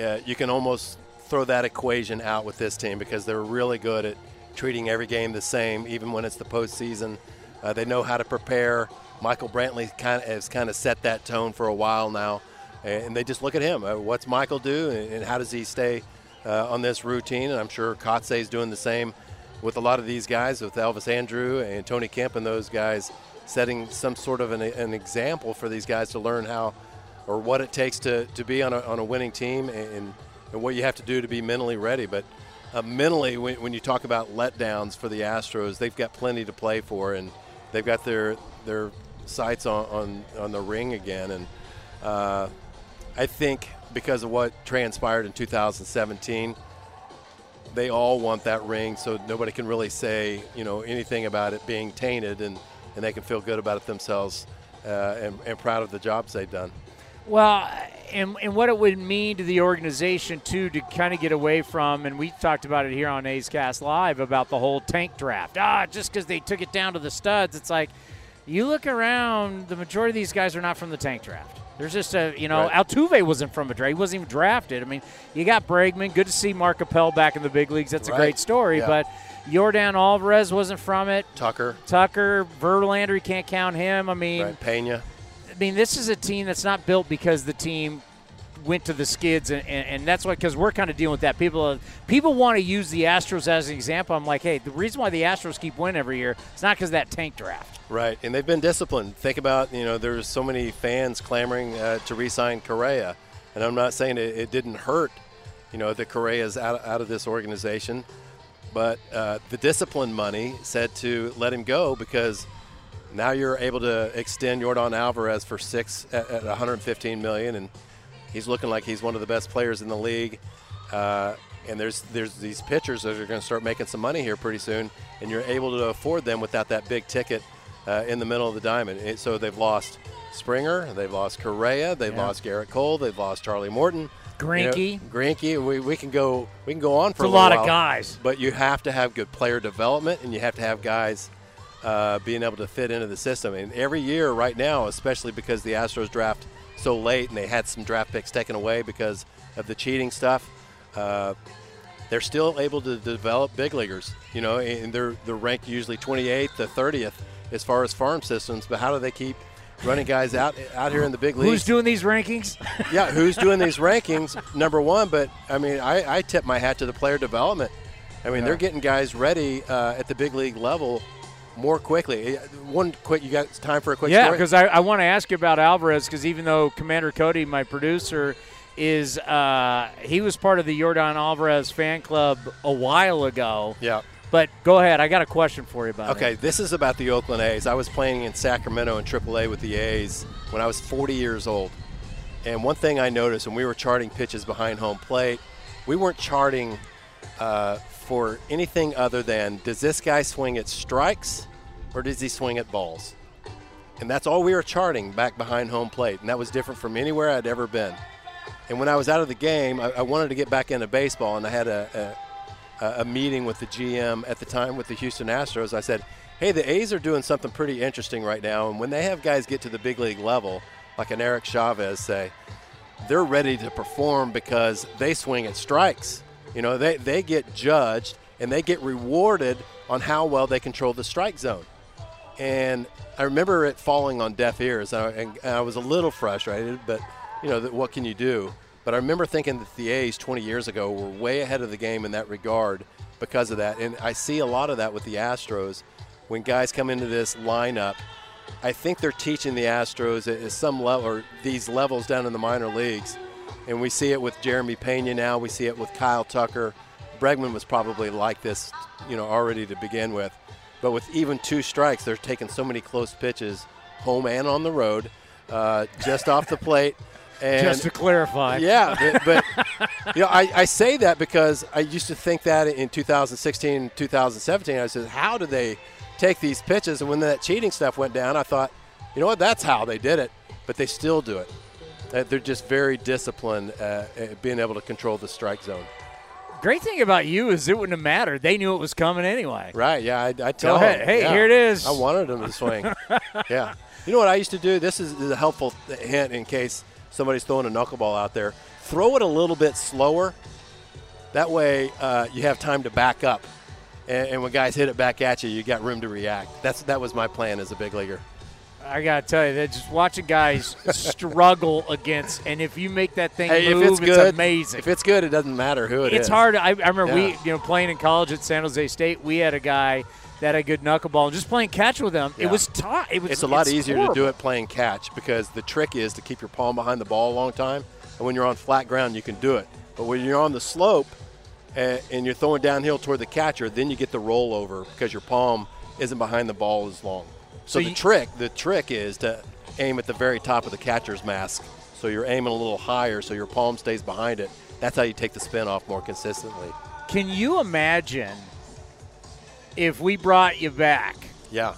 uh, you can almost throw that equation out with this team because they're really good at treating every game the same, even when it's the postseason. Uh, they know how to prepare. Michael Brantley kind of has kind of set that tone for a while now, and they just look at him. Uh, what's Michael do, and, how does he stay uh, on this routine? And I'm sure Kotsay is doing the same with a lot of these guys, with Elvis Andrus and Tony Kemp and those guys, setting some sort of an, an example for these guys to learn how or what it takes to, to be on a, on a winning team and, and what you have to do to be mentally ready. But uh, mentally, when, when you talk about letdowns for the Astros, they've got plenty to play for, and they've got their their sights on, on, on the ring again. And uh, I think because of what transpired in 2017, they all want that ring, so nobody can really say you know anything about it being tainted, and, and they can feel good about it themselves uh, and, and proud of the jobs they've done. Well, and, and what it would mean to the organization, too, to kind of get away from, and we talked about it here on A's Cast Live about the whole tank draft. Ah, just because they took it down to the studs, it's like you look around, the majority of these guys are not from the tank draft. There's just a, you know, Right. Altuve wasn't from a draft. He wasn't even drafted. I mean, you got Bregman. Good to see Mark Appel back in the big leagues. That's a great story. Yeah. But Yordan Alvarez wasn't from it. Tucker, Tucker, Verlander, you can't count him. I mean, right, Pena. I mean, this is a team that's not built because the team went to the skids, and, and, and that's why because we're kind of dealing with that. People people want to use the Astros as an example. I'm like, hey, the reason why the Astros keep winning every year is not because that tank draft. Right, and they've been disciplined. Think about you know there's so many fans clamoring uh, to re-sign Correa, and I'm not saying it, it didn't hurt, you know, that Correa's out out of this organization, but uh, the discipline money said to let him go because now you're able to extend Yordan Alvarez for six at 115 million, and he's looking like he's one of the best players in the league. Uh, and there's there's these pitchers that are going to start making some money here pretty soon, and you're able to afford them without that big ticket uh, in the middle of the diamond. It, so they've lost Springer, they've lost Correa, they've Yeah. lost Gerrit Cole, they've lost Charlie Morton. Greinke. You know, Greinke. We, we can go we can go on for a little lot of guys. but you have to have good player development, and you have to have guys uh, being able to fit into the system. And every year, right now, especially because the Astros draft so late and they had some draft picks taken away because of the cheating stuff, uh, they're still able to develop big leaguers. You know, and they're they're ranked usually 28th to 30th as far as farm systems. But how do they keep running guys out out here in the big leagues? Who's doing these rankings? yeah, who's doing these rankings? Number one, but I mean, I, I tip my hat to the player development. I mean, Yeah. they're getting guys ready uh, at the big league level more quickly. One quick, you got time for a quick yeah, because I, I want to ask you about Alvarez because even though Commander Cody, my producer, is uh, he was part of the Yordan Alvarez fan club a while ago. Yeah. But go ahead. I got a question for you about Okay, it. this is about the Oakland A's. I was playing in Sacramento in AAA with the A's when I was 40 years old. And one thing I noticed when we were charting pitches behind home plate, we weren't charting uh, for anything other than does this guy swing at strikes or does he swing at balls? And that's all we were charting back behind home plate. And that was different from anywhere I'd ever been. And when I was out of the game, I, I wanted to get back into baseball, and I had a, a, a meeting with the GM at the time with the Houston Astros. I said, hey, the A's are doing something pretty interesting right now. And when they have guys get to the big league level, like an Eric Chavez, say, they're ready to perform because they swing at strikes. You know, they, they get judged and they get rewarded on how well they control the strike zone. And I remember it falling on deaf ears, and I, and I was a little frustrated, but, you know, what can you do? But I remember thinking that the A's 20 years ago were way ahead of the game in that regard because of that. And I see a lot of that with the Astros. When guys come into this lineup, I think they're teaching the Astros at some level, or these levels down in the minor leagues. And we see it with Jeremy Pena now. We see it with Kyle Tucker. Bregman was probably like this, you know, already to begin with. But with even two strikes, they're taking so many close pitches, home and on the road, uh, just off the plate. And Just to clarify. yeah, but, but you know, I, I say that because I used to think that in 2016, 2017. I said, how do they take these pitches? And when that cheating stuff went down, I thought, you know what, that's how they did it. But they still do it. Uh, They're just very disciplined uh, at being able to control the strike zone. Great thing about you is it wouldn't have mattered. They knew it was coming anyway. Right? Yeah, I, I tell them, Hey, yeah. here it is. I wanted them to swing. yeah. You know what I used to do? This is, is a helpful hint in case somebody's throwing a knuckleball out there. Throw it a little bit slower. That way, uh, you have time to back up, and, and when guys hit it back at you, you got room to react. That's that was my plan as a big leaguer. I gotta tell you that just watching guys struggle against, and if you make that thing Hey, move, if it's good, amazing. If it's good, it doesn't matter who it is. it's hard. I, I remember we, you know, playing in college at San Jose State. We had a guy that had a good knuckleball, and just playing catch with him, it was tough. It was. it's a lot easier horrible. to do it playing catch because the trick is to keep your palm behind the ball a long time. And when you're on flat ground, you can do it. But when you're on the slope and, and you're throwing downhill toward the catcher, then you get the rollover because your palm isn't behind the ball as long. So, So the trick, the trick is to aim at the very top of the catcher's mask. So you're aiming a little higher, so your palm stays behind it. That's how you take the spin off more consistently. Can you imagine if we brought you back? Yeah.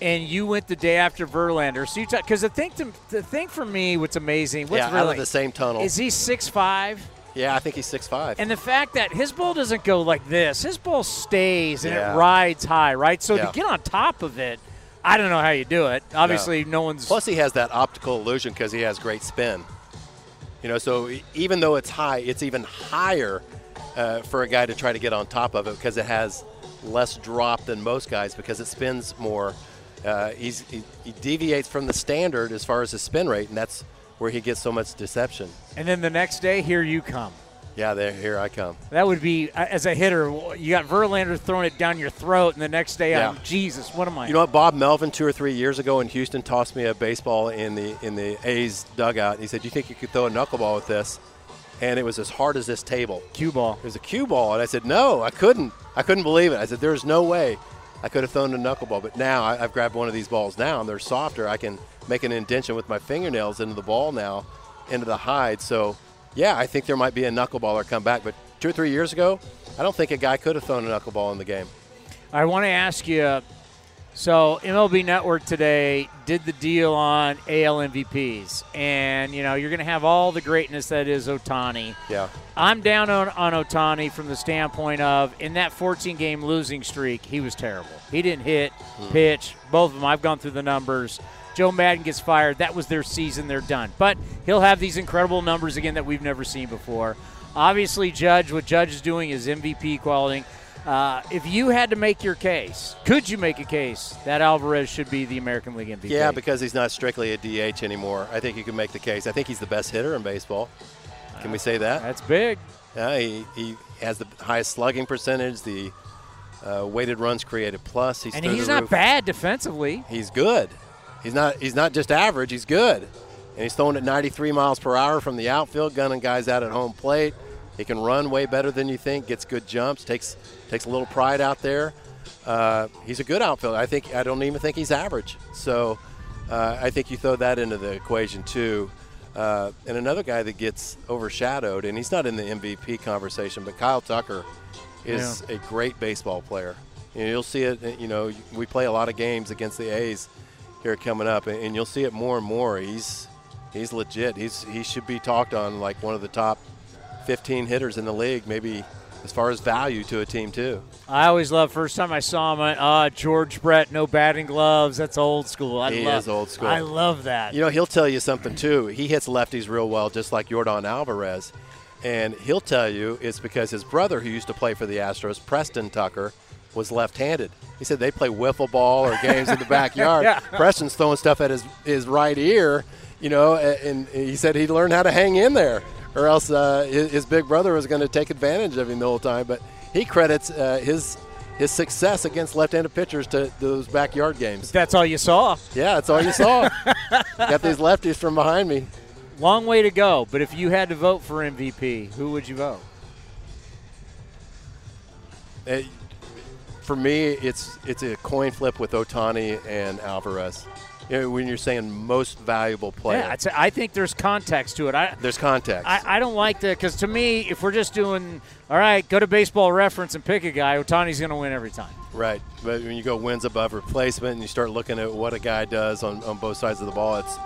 And you went the day after Verlander, so you because the thing to, the thing for me, what's amazing, what's yeah, really out of the same tunnel. is he six five? yeah, I think he's six five. And the fact that his ball doesn't go like this, his ball stays and Yeah. it rides high, right? So Yeah. to get on top of it, I don't know how you do it. Obviously, no, one's. Plus, he has that optical illusion because he has great spin. You know, so even though it's high, it's even higher uh, for a guy to try to get on top of it because it has less drop than most guys because it spins more. Uh, he's, he, he deviates from the standard as far as his spin rate, and that's where he gets so much deception. and then the next day, here you come. Yeah, there, here I come. That would be uh, as a hitter. You got Verlander throwing it down your throat, and the next day, Yeah. I'm Jesus. What am I? You know what? Bob Melvin, two or three years ago in Houston, tossed me a baseball in the in the A's dugout. He said, Do "You think you could throw a knuckleball with this?" and it was as hard as this table. Cue ball. It was a cue ball, and I said, no, I couldn't. I couldn't believe it. I said, there's no way I could have thrown a knuckleball. But now I, have grabbed one of these balls now, and they're softer. I can make an indention with my fingernails into the ball now, into the hide. So, yeah, I think there might be a knuckleballer come back. But two or three years ago, I don't think a guy could have thrown a knuckleball in the game. I want to ask you so MLB Network today did the deal on AL MVPs, and you know you're going to have all the greatness that is Ohtani. Yeah, I'm down on, on Ohtani from the standpoint of in that 14 game losing streak, he was terrible. He didn't hit, mm. pitch, both of them. I've gone through the numbers. Joe Maddon gets fired. That was their season. They're done. But he'll have these incredible numbers again that we've never seen before. Obviously, Judge, what Judge is doing is MVP quality. Uh, if you had to make your case, could you make a case that Alvarez should be the American League MVP? Yeah, because he's not strictly a DH anymore. I think you can make the case. I think he's the best hitter in baseball. Can uh, we say that? That's big. Yeah, he, he has the highest slugging percentage, the uh, weighted runs created plus. He's and he's not roof. bad defensively. He's good. He's not. He's not just average. He's good, and he's throwing at 93 miles per hour from the outfield, gunning guys out at home plate. He can run way better than you think. Gets good jumps. Takes takes a little pride out there. Uh, he's a good outfielder. I think I don't even think he's average. So uh, I think you throw that into the equation too. Uh, and another guy that gets overshadowed, and he's not in the MVP conversation, but Kyle Tucker is yeah. a great baseball player. You know, you'll see it. You know, we play a lot of games against the A's here coming up, and you'll see it more and more. He's he's legit. He's he should be talked on like one of the top 15 hitters in the league, maybe as far as value to a team too. I always love first time I saw him. I, uh, George Brett, no batting gloves. That's old school. I he love, is old school. I love that. You know, he'll tell you something too. He hits lefties real well, just like Yordan Alvarez, and he'll tell you it's because his brother, who used to play for the Astros, Preston Tucker, was left-handed. He said they play wiffle ball or games in the backyard. yeah. Preston's throwing stuff at his his right ear, you know, and, and he said he learned how to hang in there or else uh, his, his, big brother was going to take advantage of him the whole time. But he credits uh, his his success against left-handed pitchers to those backyard games. That's all you saw. Yeah, that's all you saw. Got these lefties from behind me. Long way to go, but if you had to vote for MVP, who would you vote? It, for me, it's it's a coin flip with Ohtani and Alvarez you know, when you're saying most valuable player. Yeah, I think there's context to it. I, there's context. I, I don't like that because to me, if we're just doing, all right, go to baseball reference and pick a guy, Ohtani's going to win every time. Right. But when you go wins above replacement and you start looking at what a guy does on, on both sides of the ball, it's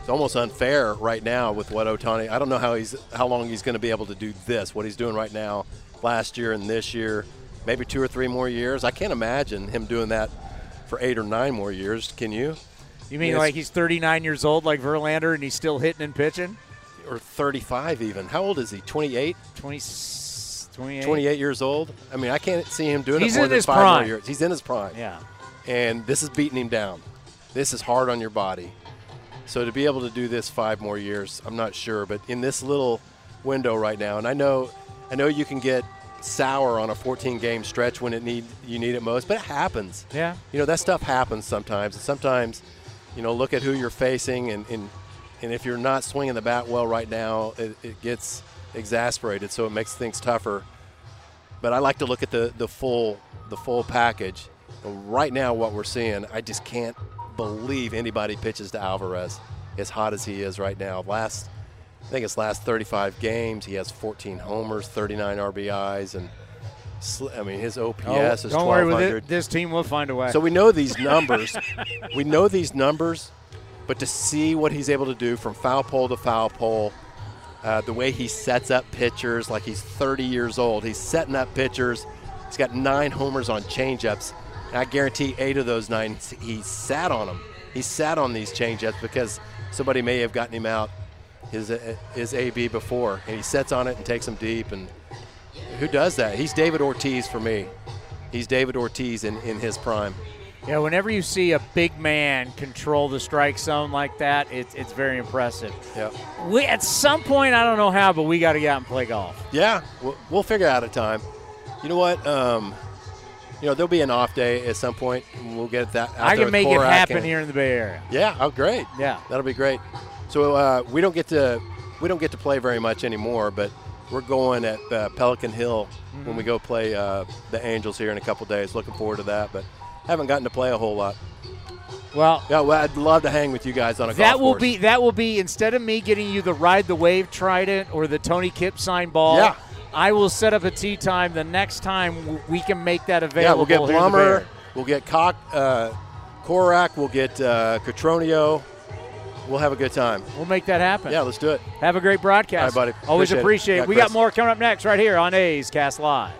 it's almost unfair right now with what Ohtani. I don't know how he's how long he's going to be able to do this. What he's doing right now, last year and this year, maybe two or three more years. I can't imagine him doing that for eight or nine more years. Can you? You mean yes. like he's 39 years old, like Verlander, and he's still hitting and pitching? Or 35 even. How old is he? 28? 20, 28. 28 years old. I mean, I can't see him doing he's it more than five prime. more years. He's in his prime. Yeah. And this is beating him down. This is hard on your body. So to be able to do this five more years, I'm not sure. But in this little window right now, and I know, I know you can get sour on a 14 game stretch when it need you need it most, but it happens. Yeah. You know that stuff happens sometimes, and sometimes you know, look at who you're facing, and, and, and if you're not swinging the bat well right now, it, it gets exasperated, so it makes things tougher. But I like to look at the, the full the full package. And right now, what we're seeing, I just can't believe anybody pitches to Alvarez as hot as he is right now. Last, I think it's last 35 games, he has 14 homers, 39 RBIs, and I mean, his OPS oh, is don't worry with it. This team will find a way. So we know these numbers. we know these numbers, but to see what he's able to do from foul pole to foul pole, uh, the way he sets up pitchers, like he's 30 years old, he's setting up pitchers. He's got nine homers on changeups. And I guarantee eight of those nine he sat on them. He sat on these changeups because somebody may have gotten him out his uh, his AB before, and he sets on it and takes him deep and who does that? He's David Ortiz for me. He's David Ortiz in, in his prime. Yeah, whenever you see a big man control the strike zone like that, it's, it's very impressive. Yeah. We at some point, I don't know how, but we got to get out and play golf. Yeah, we'll, we'll figure out a time. You know what? Um, you know, there'll be an off day at some point. And we'll get that. I can make it happen here in the Bay Area. Yeah. Oh, great. Yeah. That'll be great. So uh, we don't get to we don't get to play very much anymore, but we're going at uh, Pelican Hill mm-hmm. when we go play uh, the Angels here in a couple days. Looking forward to that, but haven't gotten to play a whole lot. Well, yeah, well, I'd love to hang with you guys on a that will course. be that will be instead of me getting you the ride the wave trident or the Tony Kipp sign ball. Yeah. I will set up a tee time the next time we can make that available. Yeah, we'll get Blummer, we'll get Cock, uh, Korach, we'll get uh, Cotroneo. We'll have a good time. We'll make that happen. Yeah, let's do it. Have a great broadcast. All right, buddy. Always appreciate, appreciate it. it. we got more coming up next right here on A's Cast Live.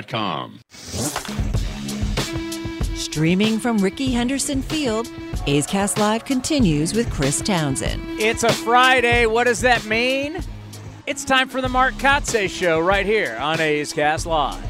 Streaming from Rickey Henderson Field, A's Cast Live continues with Chris Townsend. It's a Friday. What does that mean? It's time for the Mark Kotsay Show right here on A's Cast Live.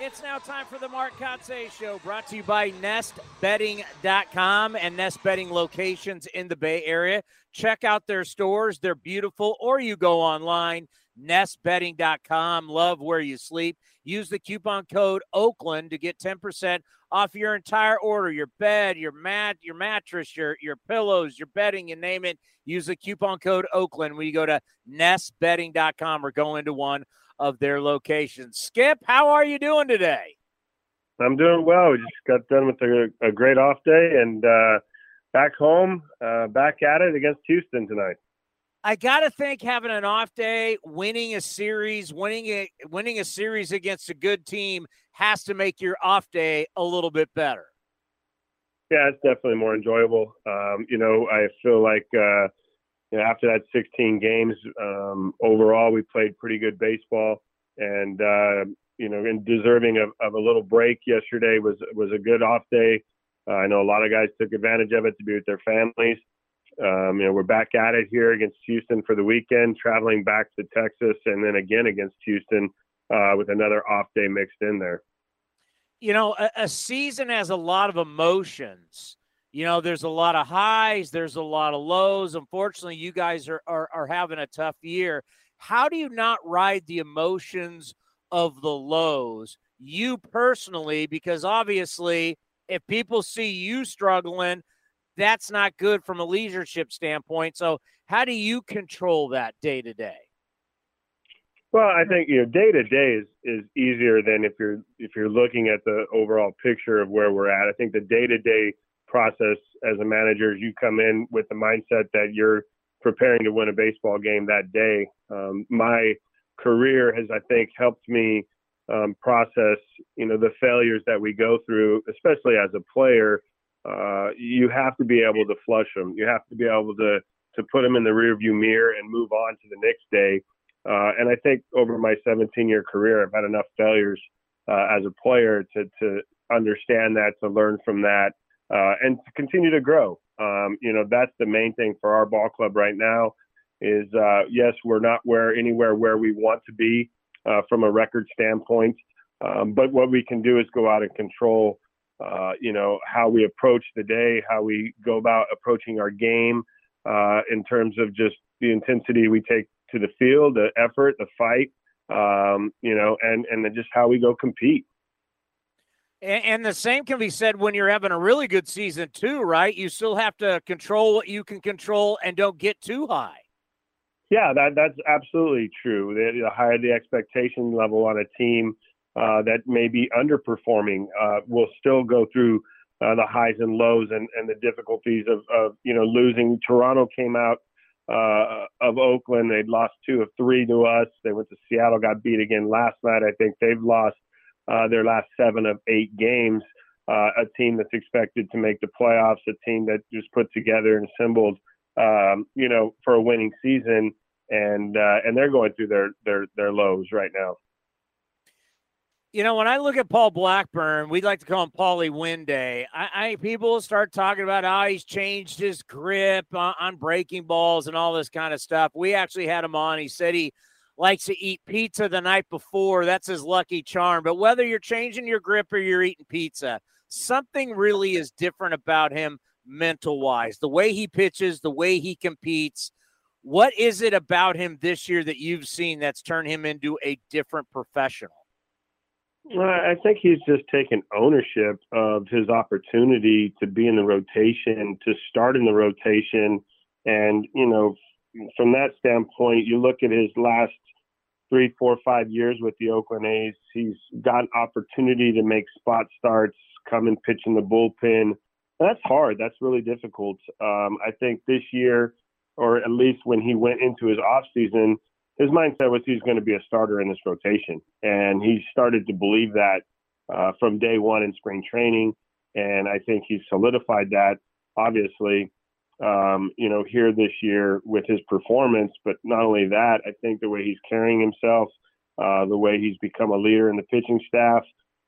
It's now time for the Mark Kotsay Show, brought to you by NestBedding.com and Nest Bedding locations in the Bay Area. Check out their stores; they're beautiful. Or you go online, NestBedding.com. Love where you sleep. Use the coupon code Oakland to get 10% off your entire order, your bed, your mat, your mattress, your your pillows, your bedding, you name it. Use the coupon code Oakland when you go to nestbedding.com or go into one of their locations. Skip, how are you doing today? I'm doing well. We just got done with a, a great off day and uh, back home, uh, back at it against Houston tonight. I gotta think having an off day, winning a series, winning a winning a series against a good team has to make your off day a little bit better. Yeah, it's definitely more enjoyable. Um, you know, I feel like uh, you know, after that 16 games, um, overall we played pretty good baseball, and uh, you know, and deserving of, of, a little break. Yesterday was was a good off day. Uh, I know a lot of guys took advantage of it to be with their families. Um, you know, we're back at it here against Houston for the weekend, traveling back to Texas, and then again against Houston uh, with another off day mixed in there. You know, a, a season has a lot of emotions. You know, there's a lot of highs, there's a lot of lows. Unfortunately, you guys are, are, are having a tough year. How do you not ride the emotions of the lows? You personally, because obviously, if people see you struggling, that's not good from a leadership standpoint. So, how do you control that day to day? Well, I think you know day to day is is easier than if you're if you're looking at the overall picture of where we're at. I think the day to day process as a manager, you come in with the mindset that you're preparing to win a baseball game that day. Um, my career has, I think, helped me um, process, you know, the failures that we go through, especially as a player, uh, you have to be able to flush them. You have to be able to to put them in the rearview mirror and move on to the next day. Uh, and I think over my 17 year career, I've had enough failures uh, as a player to to understand that, to learn from that, uh, and to continue to grow. Um, you know, that's the main thing for our ball club right now. Is uh, yes, we're not where anywhere where we want to be from a record standpoint, um, but what we can do is go out and control uh, you know, how we approach the day, how we go about approaching our game uh, in terms of just the intensity we take to the field, the effort, the fight, um, you know, and and then just how we go compete. And, and the same can be said when you're having a really good season too, right? You still have to control what you can control and don't get too high. Yeah, that that's absolutely true. The, the higher the expectation level on a team, uh, that may be underperforming uh, will still go through uh, the highs and lows and, and the difficulties of, of, you know, losing. Toronto came out uh, of Oakland. They'd lost two of three to us. They went to Seattle, got beat again last night. I think they've lost uh, their last seven of eight games. A team that's expected to make the playoffs, a team that just put together and assembled, um, you know, for a winning season, and and they're going through their their their lows right now You know, when I look at Paul Blackburn, we'd like to call him Paulie Winday. I, I people start talking about how he's changed his grip on, on breaking balls and all this kind of stuff. We actually had him on. He said he likes to eat pizza the night before. That's his lucky charm. But whether you're changing your grip or you're eating pizza, something really is different about him mental wise. The way he pitches, the way he competes. What is it about him this year that you've seen that's turned him into a different professional? I think he's just taken ownership of his opportunity to be in the rotation, to start in the rotation. And, you know, from that standpoint, you look at his last three, four, five years with the Oakland A's, he's got opportunity to make spot starts, come and pitch in the bullpen. That's hard. That's really difficult. Um, I think this year, or at least when he went into his off season, his mindset was he's going to be a starter in this rotation, and he started to believe that uh, from day one in spring training, and I think he's solidified that. Obviously, um, you know, here this year with his performance, but not only that, I think the way he's carrying himself, uh, the way he's become a leader in the pitching staff,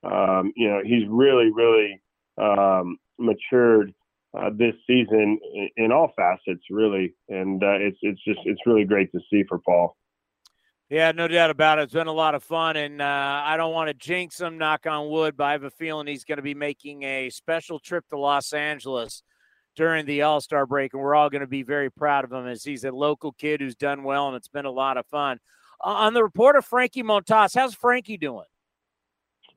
um, you know, he's really, really um, matured uh, this season in, in, all facets, really, and uh, it's it's just it's really great to see for Paul. Yeah, no doubt about it. It's been a lot of fun, and uh, I don't want to jinx him, knock on wood, but I have a feeling he's going to be making a special trip to Los Angeles during the All Star break, and we're all going to be very proud of him as he's a local kid who's done well, and it's been a lot of fun. Uh, on the report of Frankie Montas, how's Frankie doing?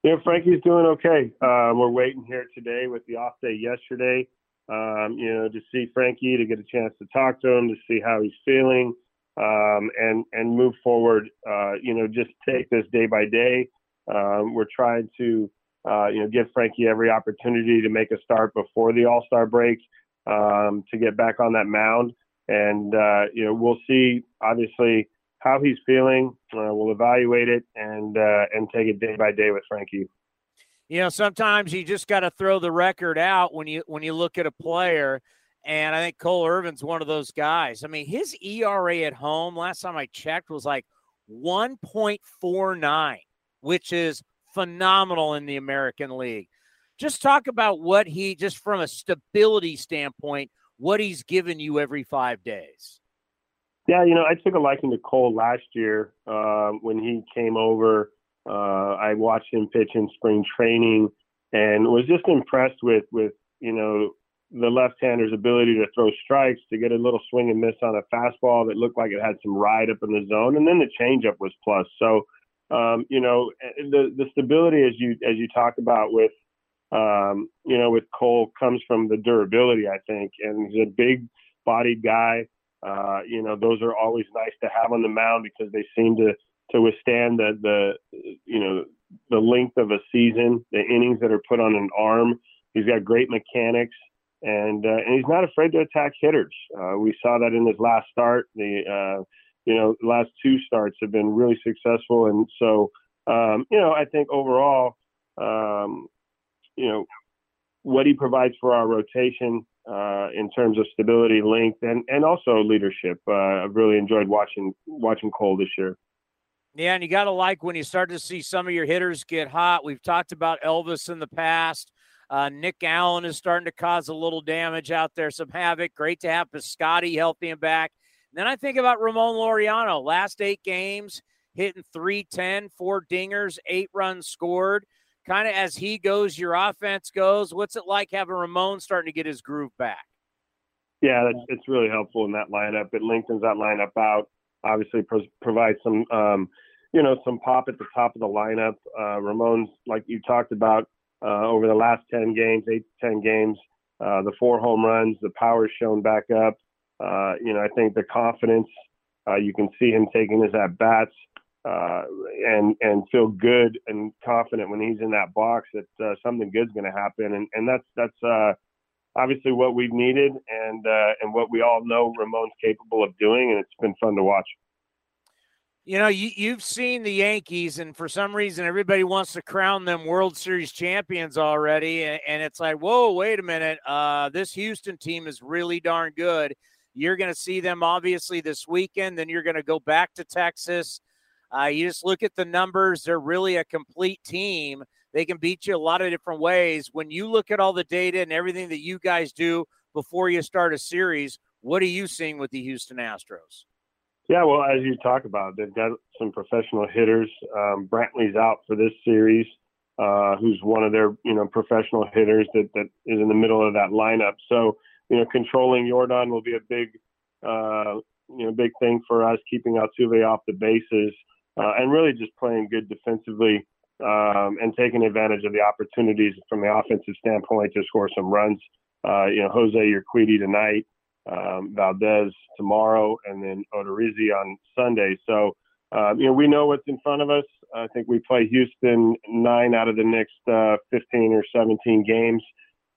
Yeah, Frankie's doing okay. Um, we're waiting here today with the off day yesterday, um, you know, to see Frankie, to get a chance to talk to him, to see how he's feeling um, and and move forward. Uh, you know, just take this day by day. Um, we're trying to uh, you know give Frankie every opportunity to make a start before the All Star break um, to get back on that mound, and uh, you know we'll see obviously how he's feeling. Uh, we'll evaluate it and uh, and take it day by day with Frankie. You know, sometimes you just got to throw the record out when you when you look at a player and I think Cole Irvin's one of those guys. I mean, his ERA at home, last time I checked, was like 1.49, which is phenomenal in the American League. Just talk about what he, just from a stability standpoint, what he's given you every five days. Yeah, you know, I took a liking to Cole last year uh, when he came over. Uh, I watched him pitch in spring training and was just impressed with with you know the left-hander's ability to throw strikes, to get a little swing and miss on a fastball that looked like it had some ride up in the zone, and then the changeup was plus. So, um, you know, the the stability as you as you talk about with, um, you know, with Cole comes from the durability, I think, and he's a big-bodied guy. Uh, you know, those are always nice to have on the mound because they seem to to withstand the the you know the length of a season, the innings that are put on an arm. He's got great mechanics and uh, and he's not afraid to attack hitters. Uh, we saw that in his last start. The uh, you know last two starts have been really successful, and so um, you know I think overall, um, you know what he provides for our rotation uh, in terms of stability, length, and and also leadership. Uh, I've really enjoyed watching watching Cole this year. Yeah, and you got to like when you start to see some of your hitters get hot. We've talked about Elvis in the past. Uh, Nick Allen is starting to cause a little damage out there, some havoc. Great to have Piscotty healthy and back. And then I think about Ramon Laureano. Last eight games, hitting 310, four dingers, eight runs scored. Kind of as he goes, your offense goes. What's it like having Ramon starting to get his groove back? Yeah, it's really helpful in that lineup. It lengthens that lineup out. Obviously, pro- provides some, um, you know, some pop at the top of the lineup. Uh, Ramon's, like you talked about, uh, over the last 10 games, eight to 10 games. Uh, the four home runs, the power's shown back up. Uh, you know, I think the confidence, uh, you can see him taking his at bats uh, and and feel good and confident when he's in that box that uh, something good's going to happen. And and that's that's obviously what we've needed and and what we all know Ramon's capable of doing. And it's been fun to watch. You know, you, you've seen the Yankees, and for some reason, everybody wants to crown them World Series champions already. And, and it's like, whoa, wait a minute. Uh, this Houston team is really darn good. You're going to see them obviously this weekend. Then you're going to go back to Texas. Uh, you just look at the numbers; they're really a complete team. They can beat you a lot of different ways. When you look at all the data and everything that you guys do before you start a series, what are you seeing with the Houston Astros? Yeah, well, as you talk about, they've got some professional hitters. Um, Brantley's out for this series, uh, who's one of their you know professional hitters that that is in the middle of that lineup. So you know, controlling Yordan will be a big uh, you know big thing for us, keeping Altuve off the bases, uh, and really just playing good defensively um, and taking advantage of the opportunities from the offensive standpoint to score some runs. Uh, you know, Jose Urquidy tonight um, Valdez tomorrow, and then Odorizzi on Sunday. So, um, you know, we know what's in front of us. I think we play Houston nine out of the next uh, 15 or 17 games.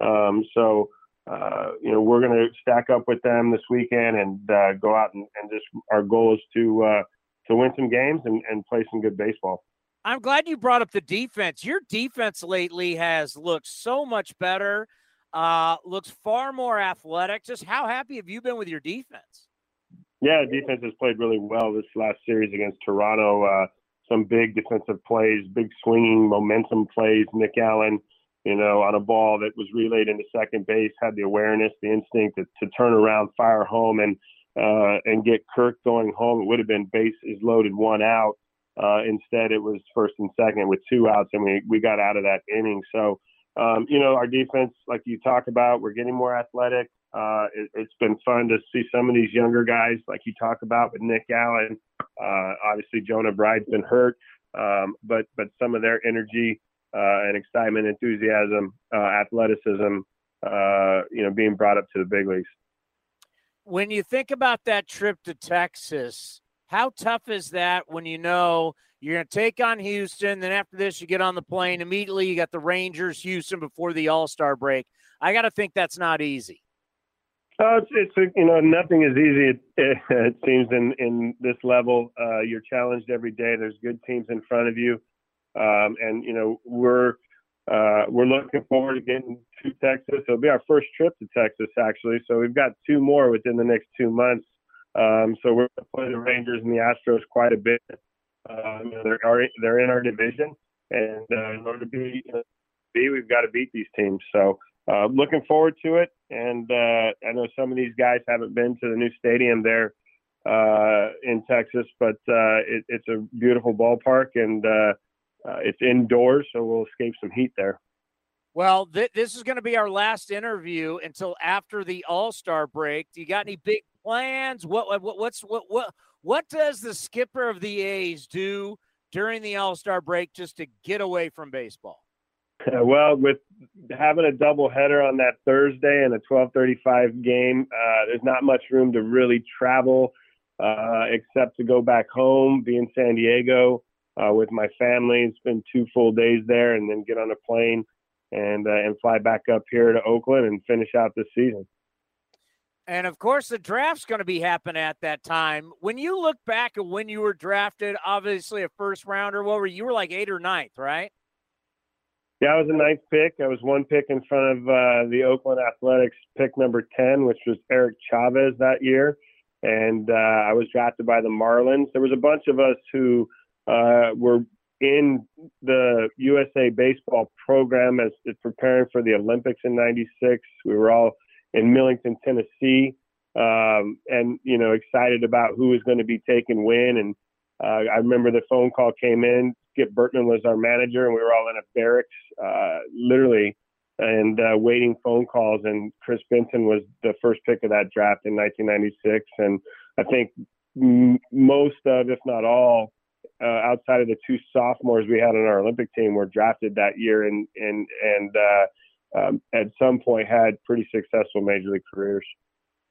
Um, so, uh, you know, we're going to stack up with them this weekend and uh, go out and, and, just our goal is to uh, to win some games and, and play some good baseball. I'm glad you brought up the defense. Your defense lately has looked so much better. Uh, looks far more athletic. Just how happy have you been with your defense? Yeah, defense has played really well this last series against Toronto. Uh, some big defensive plays, big swinging momentum plays. Nick Allen, you know, on a ball that was relayed into second base, had the awareness, the instinct to, to turn around, fire home, and uh, and get Kirk going home. It would have been bases loaded, one out. Uh, instead, it was first and second with two outs, and we we got out of that inning. So um, you know, our defense, like you talk about, we're getting more athletic. Uh, it, has been fun to see some of these younger guys, like you talk about with Nick Allen. Uh, obviously, Jonah Bride's been hurt, um, but but some of their energy uh, and excitement, enthusiasm, uh, athleticism, uh, you know, being brought up to the big leagues. When you think about that trip to Texas, how tough is that when you know you're going to take on Houston. Then after this, you get on the plane. Immediately, you got the Rangers, Houston before the All Star break. I got to think that's not easy. Uh, it's, it's you know nothing is easy. It, it, seems in in this level, uh, you're challenged every day. There's good teams in front of you, um, and you know we're uh, we're looking forward to getting to Texas. It'll be our first trip to Texas actually. So we've got two more within the next two months. Um, so we're going to play the Rangers and the Astros quite a bit. Um, they're they're in our division, and uh, in order to be uh, be, we've got to beat these teams. So uh, looking forward to it. And uh, I know some of these guys haven't been to the new stadium there uh, in Texas, but it, it's a beautiful ballpark and it's indoors, so we'll escape some heat there. Well, th- this is going to be our last interview until after the All Star break. Do you got any big plans? What, what what's what what what does the skipper of the A's do during the All Star break just to get away from baseball? Well, with having a double header on that Thursday and a 12:35 game, uh, there's not much room to really travel uh, except to go back home, be in San Diego uh, with my family, spend two full days there, and then get on a plane and uh, and fly back up here to Oakland and finish out this season. And of course, the draft's going to be happening at that time. When you look back at when you were drafted, obviously a first rounder, what were you? were like eight or ninth, right? Yeah, I was a ninth pick. I was one pick in front of uh, the Oakland Athletics pick number 10, which was Eric Chavez that year. And uh, I was drafted by the Marlins. There was a bunch of us who uh, were in the USA baseball program as, as preparing for the Olympics in 96. We were all in Millington, Tennessee, um, and you know excited about who was going to be taken when. And uh, I remember the phone call came in. Skip Bertman was our manager, and we were all in a barracks, uh, literally, and uh, waiting phone calls. And Kris Benson was the first pick of that draft in 1996, and I think m- most of, if not all, uh, outside of the two sophomores we had on our Olympic team were drafted that year, and and and uh, um, at some point had pretty successful major league careers.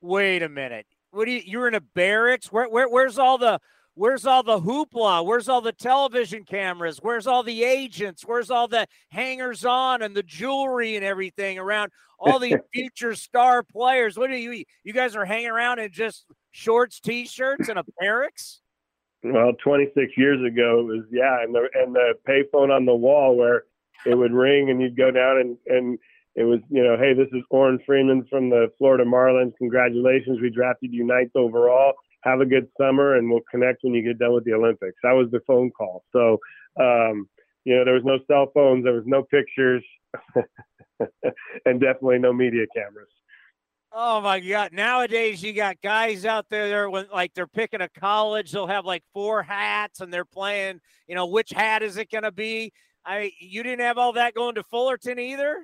Wait a minute. What do you? You're in a barracks. Where, where where's all the Where's all the hoopla? Where's all the television cameras? Where's all the agents? Where's all the hangers on and the jewelry and everything around all these future star players? What do you you guys are hanging around in just shorts, t-shirts, and a barracks? Well, 26 years ago, it was yeah, and the and the payphone on the wall where it would ring and you'd go down and and it was, you know, hey, this is Orrin Freeman from the Florida Marlins. Congratulations, we drafted you ninth overall. have a good summer, and we'll connect when you get done with the Olympics. That was the phone call. So, um, you know, there was no cell phones, there was no pictures, and definitely no media cameras. Oh my God! Nowadays, you got guys out there. When, like they're picking a college. They'll have like four hats, and they're playing. You know, which hat is it going to be? I you didn't have all that going to Fullerton either.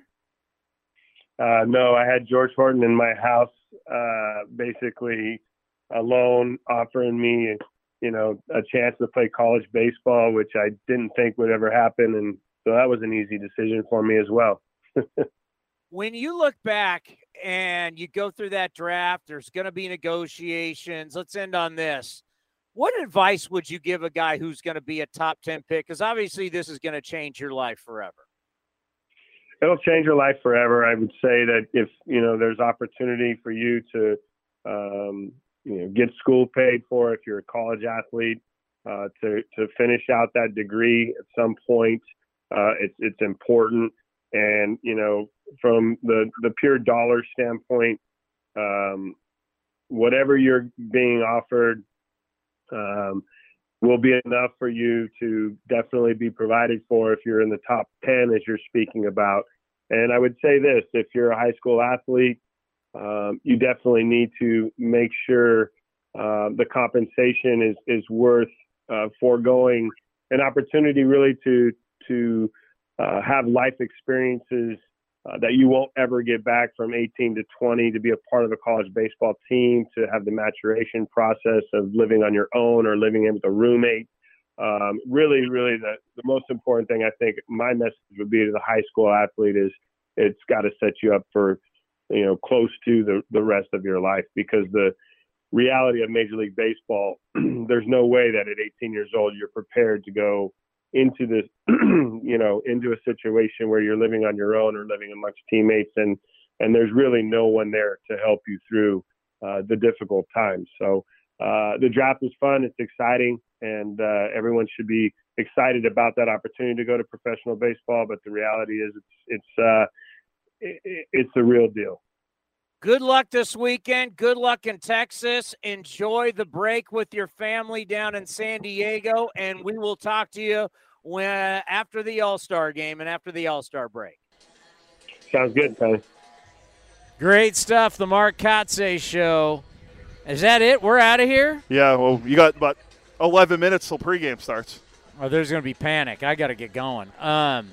Uh, no, I had George Horton in my house, uh, basically alone, offering me, you know, a chance to play college baseball, which I didn't think would ever happen, and so that was an easy decision for me as well. when you look back and you go through that draft, there's going to be negotiations. Let's end on this. What advice would you give a guy who's going to be a top 10 pick? Because obviously, this is going to change your life forever. It'll change your life forever. I would say that if you know there's opportunity for you to um, you know get school paid for if you're a college athlete uh, to to finish out that degree at some point, uh, it's it's important. And you know from the the pure dollar standpoint, um, whatever you're being offered um, will be enough for you to definitely be provided for if you're in the top 10 as you're speaking about. And I would say this if you're a high school athlete, um, you definitely need to make sure uh, the compensation is, is worth uh, foregoing an opportunity really to, to uh, have life experiences uh, that you won't ever get back from 18 to 20 to be a part of a college baseball team, to have the maturation process of living on your own or living in with a roommate. Um, really, really, the, the most important thing I think my message would be to the high school athlete is it's got to set you up for, you know, close to the, the rest of your life because the reality of Major League Baseball, there's no way that at 18 years old you're prepared to go into this, you know, into a situation where you're living on your own or living amongst teammates, and and there's really no one there to help you through uh, the difficult times. So uh, the draft is fun, it's exciting, and uh, everyone should be excited about that opportunity to go to professional baseball. But the reality is, it's it's uh, it, it's the real deal. Good luck this weekend. Good luck in Texas. Enjoy the break with your family down in San Diego, and we will talk to you when after the All Star game and after the All Star break. Sounds good, Tony. Great stuff. The Mark Kotsay Show. Is that it? We're out of here. Yeah. Well, you got about 11 minutes till pregame starts. Oh, there's going to be panic. I got to get going. Um,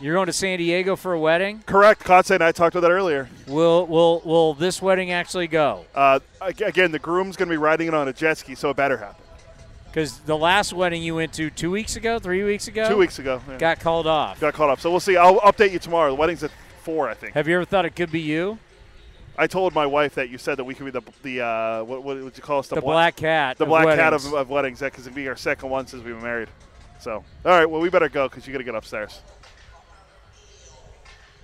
you're going to San Diego for a wedding? Correct. Kotsay and I talked about that earlier. Will will will this wedding actually go? Uh, again, the groom's going to be riding it on a jet ski, so it better happen. Because the last wedding you went to two weeks ago, three weeks ago, two weeks ago, yeah. got called off. Got called off. So we'll see. I'll update you tomorrow. The wedding's at four, I think. Have you ever thought it could be you? I told my wife that you said that we could be the the uh, what, what would you call us the, the black cat the black weddings. cat of, of weddings because it'd be our second one since we were married. So all right, well we better go because you got to get upstairs.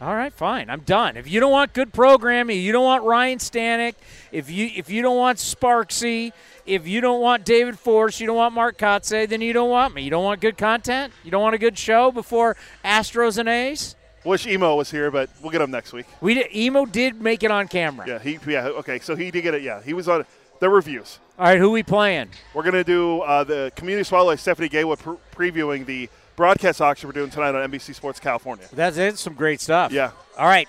All right, fine. I'm done. If you don't want good programming, you don't want Ryan Stanek, if you if you don't want Sparksy, if you don't want David Forst, you don't want Mark Kotsay, then you don't want me. You don't want good content. You don't want a good show before Astros and A's. Wish Emo was here, but we'll get him next week. We did, Emo did make it on camera. Yeah, he yeah okay. So he did get it. Yeah, he was on the reviews. All right, who we playing? We're gonna do uh, the community spotlight. Stephanie Gaywood pre- previewing the broadcast auction we're doing tonight on NBC Sports California. That's it. Some great stuff. Yeah. All right.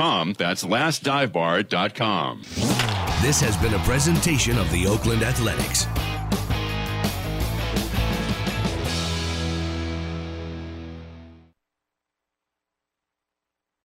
lastdivebar.com that's lastdivebar.com. This has been a presentation of the Oakland Athletics.